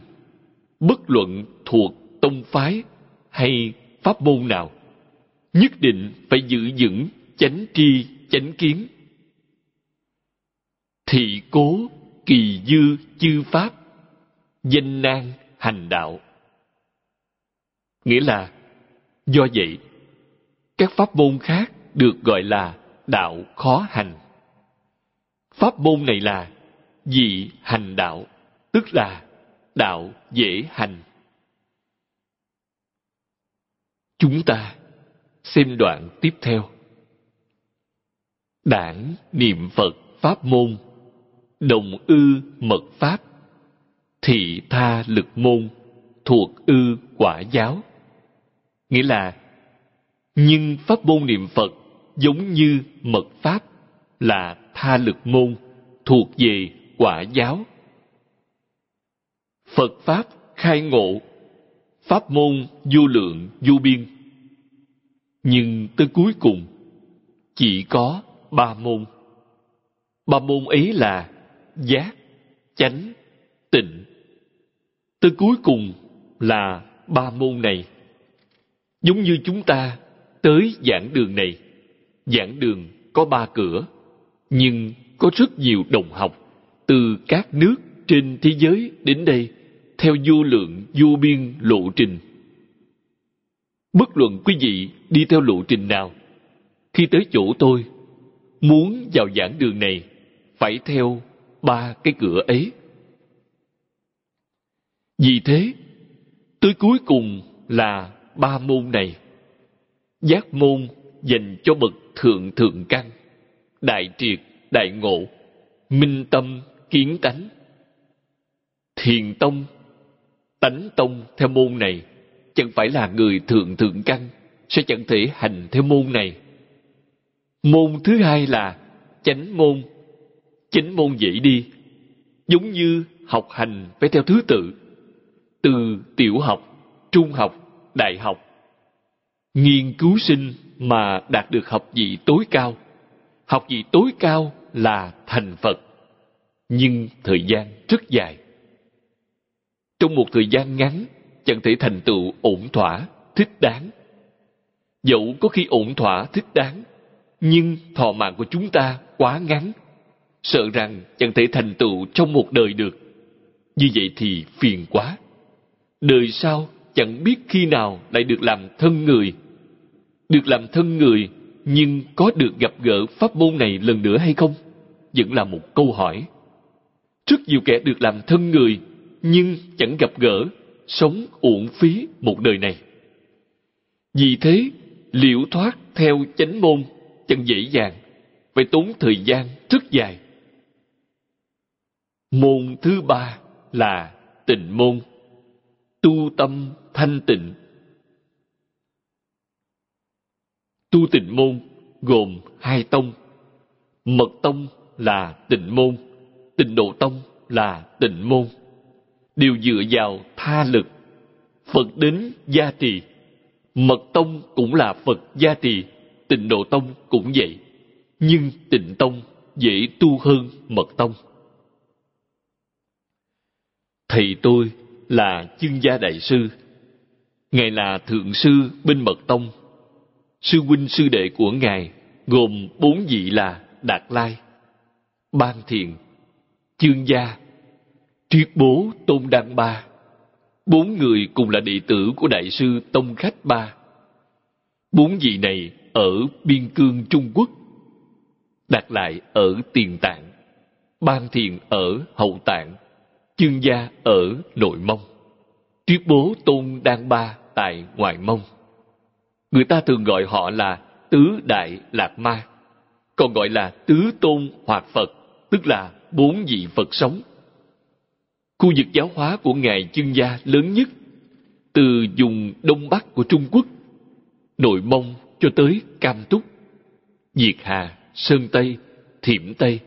bất luận thuộc tông phái hay pháp môn nào, nhất định phải giữ vững chánh tri, chánh kiến. Thị cố kỳ dư chư pháp, danh nan hành đạo. Nghĩa là, do vậy, các pháp môn khác được gọi là đạo khó hành. Pháp môn này là dị hành đạo, tức là đạo dễ hành. Chúng ta xem đoạn tiếp theo. Đảng niệm phật pháp môn, đồng ư mật pháp, thị tha lực môn thuộc ư quả giáo. Nghĩa là, nhưng pháp môn niệm phật giống như mật pháp là tha lực môn thuộc về quả giáo phật pháp khai ngộ, pháp môn vô lượng vô biên. Nhưng tới cuối cùng, chỉ có ba môn. Ba môn ấy là giác, chánh, tịnh. Tới cuối cùng là ba môn này. Giống như chúng ta tới giảng đường này. Giảng đường có ba cửa, nhưng có rất nhiều đồng học từ các nước trên thế giới đến đây theo vô lượng vô biên lộ trình. Bất luận quý vị đi theo lộ trình nào, khi tới chỗ tôi, muốn vào giảng đường này, phải theo ba cái cửa ấy. Vì thế, tới cuối cùng là ba môn này. Giác môn dành cho bậc thượng thượng căn, đại triệt, đại ngộ, minh tâm, kiến tánh. Thiền tông tánh tông theo môn này, chẳng phải là người thượng thượng căn, sẽ chẳng thể hành theo môn này môn thứ hai là chánh môn chánh môn dễ đi, giống như học hành phải theo thứ tự, từ tiểu học, trung học, đại học. Nghiên cứu sinh mà đạt được học vị tối cao. Học vị tối cao là thành Phật. Nhưng thời gian rất dài. Trong một thời gian ngắn, chẳng thể thành tựu ổn thỏa, thích đáng. Dẫu có khi ổn thỏa, thích đáng, nhưng thọ mạng của chúng ta quá ngắn, sợ rằng chẳng thể thành tựu trong một đời được. Như vậy thì phiền quá. Đời sau chẳng biết khi nào lại được làm thân người. Được làm thân người, nhưng có được gặp gỡ pháp môn này lần nữa hay không? Vẫn là một câu hỏi. Rất nhiều kẻ được làm thân người, nhưng chẳng gặp gỡ, sống uổng phí một đời này. Vì thế, liễu thoát theo chánh môn chẳng dễ dàng, phải tốn thời gian rất dài. Môn thứ ba là tịnh môn, tu tâm thanh tịnh. Tu tịnh môn gồm hai tông, mật tông là tịnh môn, tịnh độ tông là tịnh môn, đều dựa vào tha lực. Phật đến gia trì, mật tông cũng là Phật gia trì, tịnh độ tông cũng vậy, nhưng tịnh tông dễ tu hơn mật tông. Thầy tôi là chương gia đại sư. Ngài là thượng sư bên mật tông. Sư huynh sư đệ của Ngài gồm bốn vị là Đạt Lai, Ban Thiền, Chương Gia, Triết Bố Tôn Đăng Ba. Bốn người cùng là đệ tử của Đại sư Tông Khách Ba. Bốn vị này ở biên cương Trung Quốc, Đạt Lại ở Tiền Tạng, Ban Thiền ở Hậu Tạng, Chương Gia ở Nội Mông, Triết Bố Tôn Đan Ba tại Ngoại Mông. Người ta thường gọi họ là Tứ Đại Lạc Ma, còn gọi là Tứ Tôn Hoạt Phật, tức là bốn vị Phật sống. Khu vực giáo hóa của Ngài Chương Gia lớn nhất, từ vùng Đông Bắc của Trung Quốc, Nội Mông cho tới Cam Túc, Diệt Hà, Sơn Tây, Thiểm Tây,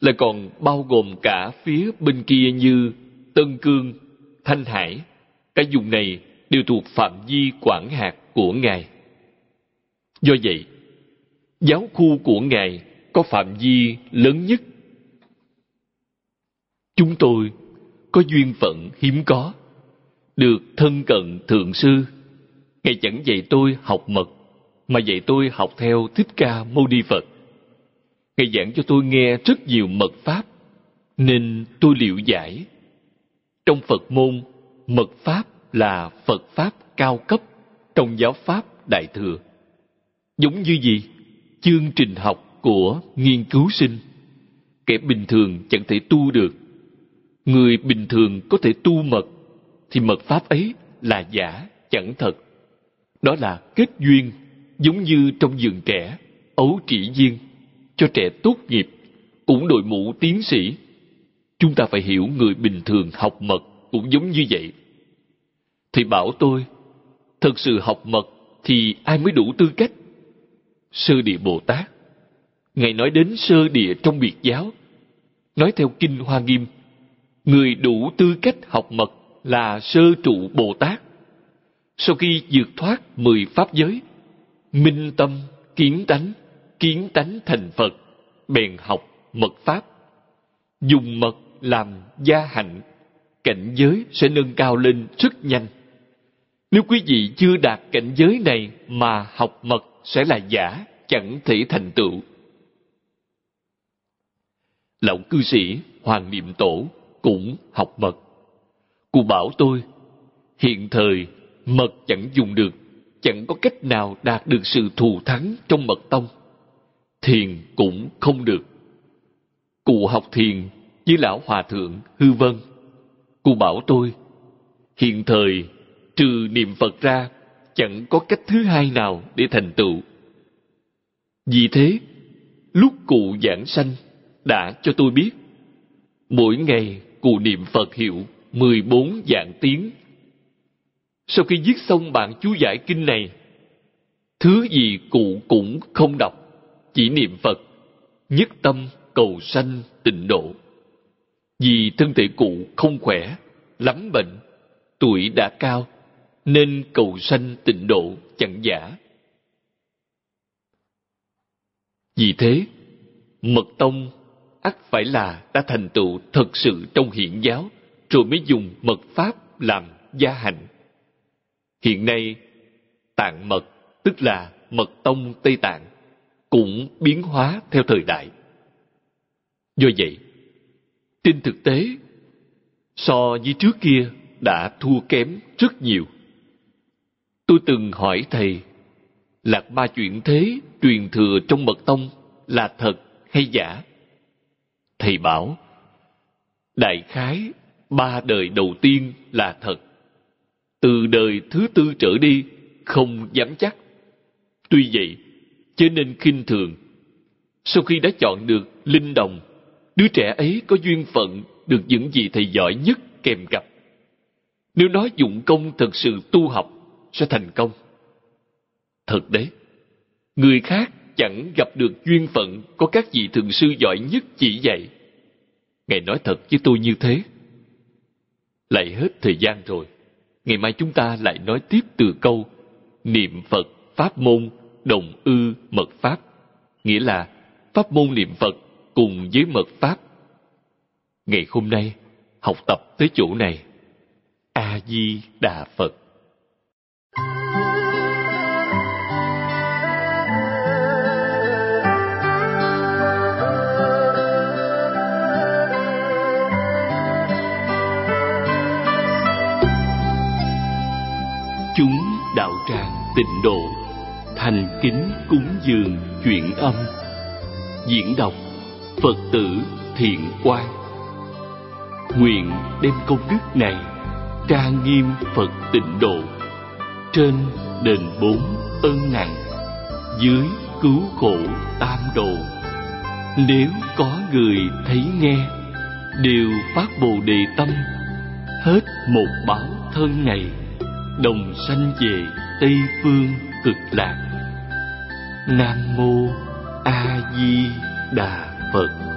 lại còn bao gồm cả phía bên kia như Tân Cương, Thanh Hải. Cả vùng này đều thuộc phạm vi quản hạt của Ngài. Do vậy, giáo khu của Ngài có phạm vi lớn nhất. Chúng tôi có duyên phận hiếm có, được thân cận thượng sư. Ngài chẳng dạy tôi học mật, mà dạy tôi học theo Thích Ca Mâu Ni Phật. Ngài giảng cho tôi nghe rất nhiều mật pháp, nên tôi liệu giải. Trong Phật môn, mật pháp là Phật pháp cao cấp trong giáo pháp Đại Thừa. Giống như gì? Chương trình học của nghiên cứu sinh. Kẻ bình thường chẳng thể tu được. Người bình thường có thể tu mật, thì mật pháp ấy là giả, chẳng thật. Đó là kết duyên, giống như trong vườn trẻ, ấu trĩ viên cho trẻ tốt nghiệp, cũng đội mũ tiến sĩ. Chúng ta phải hiểu người bình thường học mật cũng giống như vậy. Thì bảo tôi, thật sự học mật thì ai mới đủ tư cách? Sơ địa Bồ Tát. Ngài nói đến sơ địa trong biệt giáo. Nói theo Kinh Hoa Nghiêm, người đủ tư cách học mật là sơ trụ Bồ Tát. Sau khi vượt thoát mười pháp giới, minh tâm, kiến tánh, kiến tánh thành Phật, bèn học mật pháp. Dùng mật làm gia hạnh, cảnh giới sẽ nâng cao lên rất nhanh. Nếu quý vị chưa đạt cảnh giới này mà học mật sẽ là giả, chẳng thể thành tựu. Lão cư sĩ Hoàng Niệm Tổ cũng học mật. Cụ bảo tôi, hiện thời mật chẳng dùng được, chẳng có cách nào đạt được sự thù thắng trong mật tông thiền cũng không được. Cụ học thiền với lão hòa thượng Hư Vân. Cụ bảo tôi, hiện thời trừ niệm Phật ra, chẳng có cách thứ hai nào để thành tựu. Vì thế, lúc cụ giảng sanh đã cho tôi biết, mỗi ngày cụ niệm Phật hiệu 14 dạng tiếng. Sau khi viết xong bản chú giải kinh này, thứ gì cụ cũng không đọc chỉ niệm Phật, nhất tâm cầu sanh tịnh độ. Vì thân thể cụ không khỏe, lắm bệnh, tuổi đã cao, nên cầu sanh tịnh độ chẳng giả. Vì thế, mật tông ắt phải là đã thành tựu thật sự trong hiện giáo, rồi mới dùng mật pháp làm gia hạnh. Hiện nay, tạng mật, tức là mật tông Tây Tạng, cũng biến hóa theo thời đại. Do vậy, trên thực tế, so với trước kia đã thua kém rất nhiều. Tôi từng hỏi thầy, Lạc ma chuyện thế truyền thừa trong mật tông là thật hay giả? Thầy bảo, đại khái ba đời đầu tiên là thật. Từ đời thứ tư trở đi không dám chắc. Tuy vậy, chớ nên khinh thường. Sau khi đã chọn được linh đồng, đứa trẻ ấy có duyên phận được những gì thầy giỏi nhất kèm gặp. Nếu nó dụng công thật sự tu học, sẽ thành công. Thật đấy, người khác chẳng gặp được duyên phận có các vị thượng sư giỏi nhất chỉ dạy. Ngài nói thật với tôi như thế. Lại hết thời gian rồi. Ngày mai chúng ta lại nói tiếp từ câu Niệm Phật Pháp môn đồng ư mật Pháp. Nghĩa là Pháp môn niệm Phật cùng với mật Pháp. Ngày hôm nay, học tập tới chỗ này. A-di-đà Phật. Tịnh độ, thành kính cúng dường chuyển âm. Diễn đọc phật tử thiện quan nguyện đem công đức này tra nghiêm phật tịnh độ trên đền bốn ân nặng dưới cứu khổ tam độ. Nếu có người thấy nghe, đều phát bồ đề tâm, hết một báo thân này, đồng sanh về tây phương cực lạc. Nam mô a di đà phật.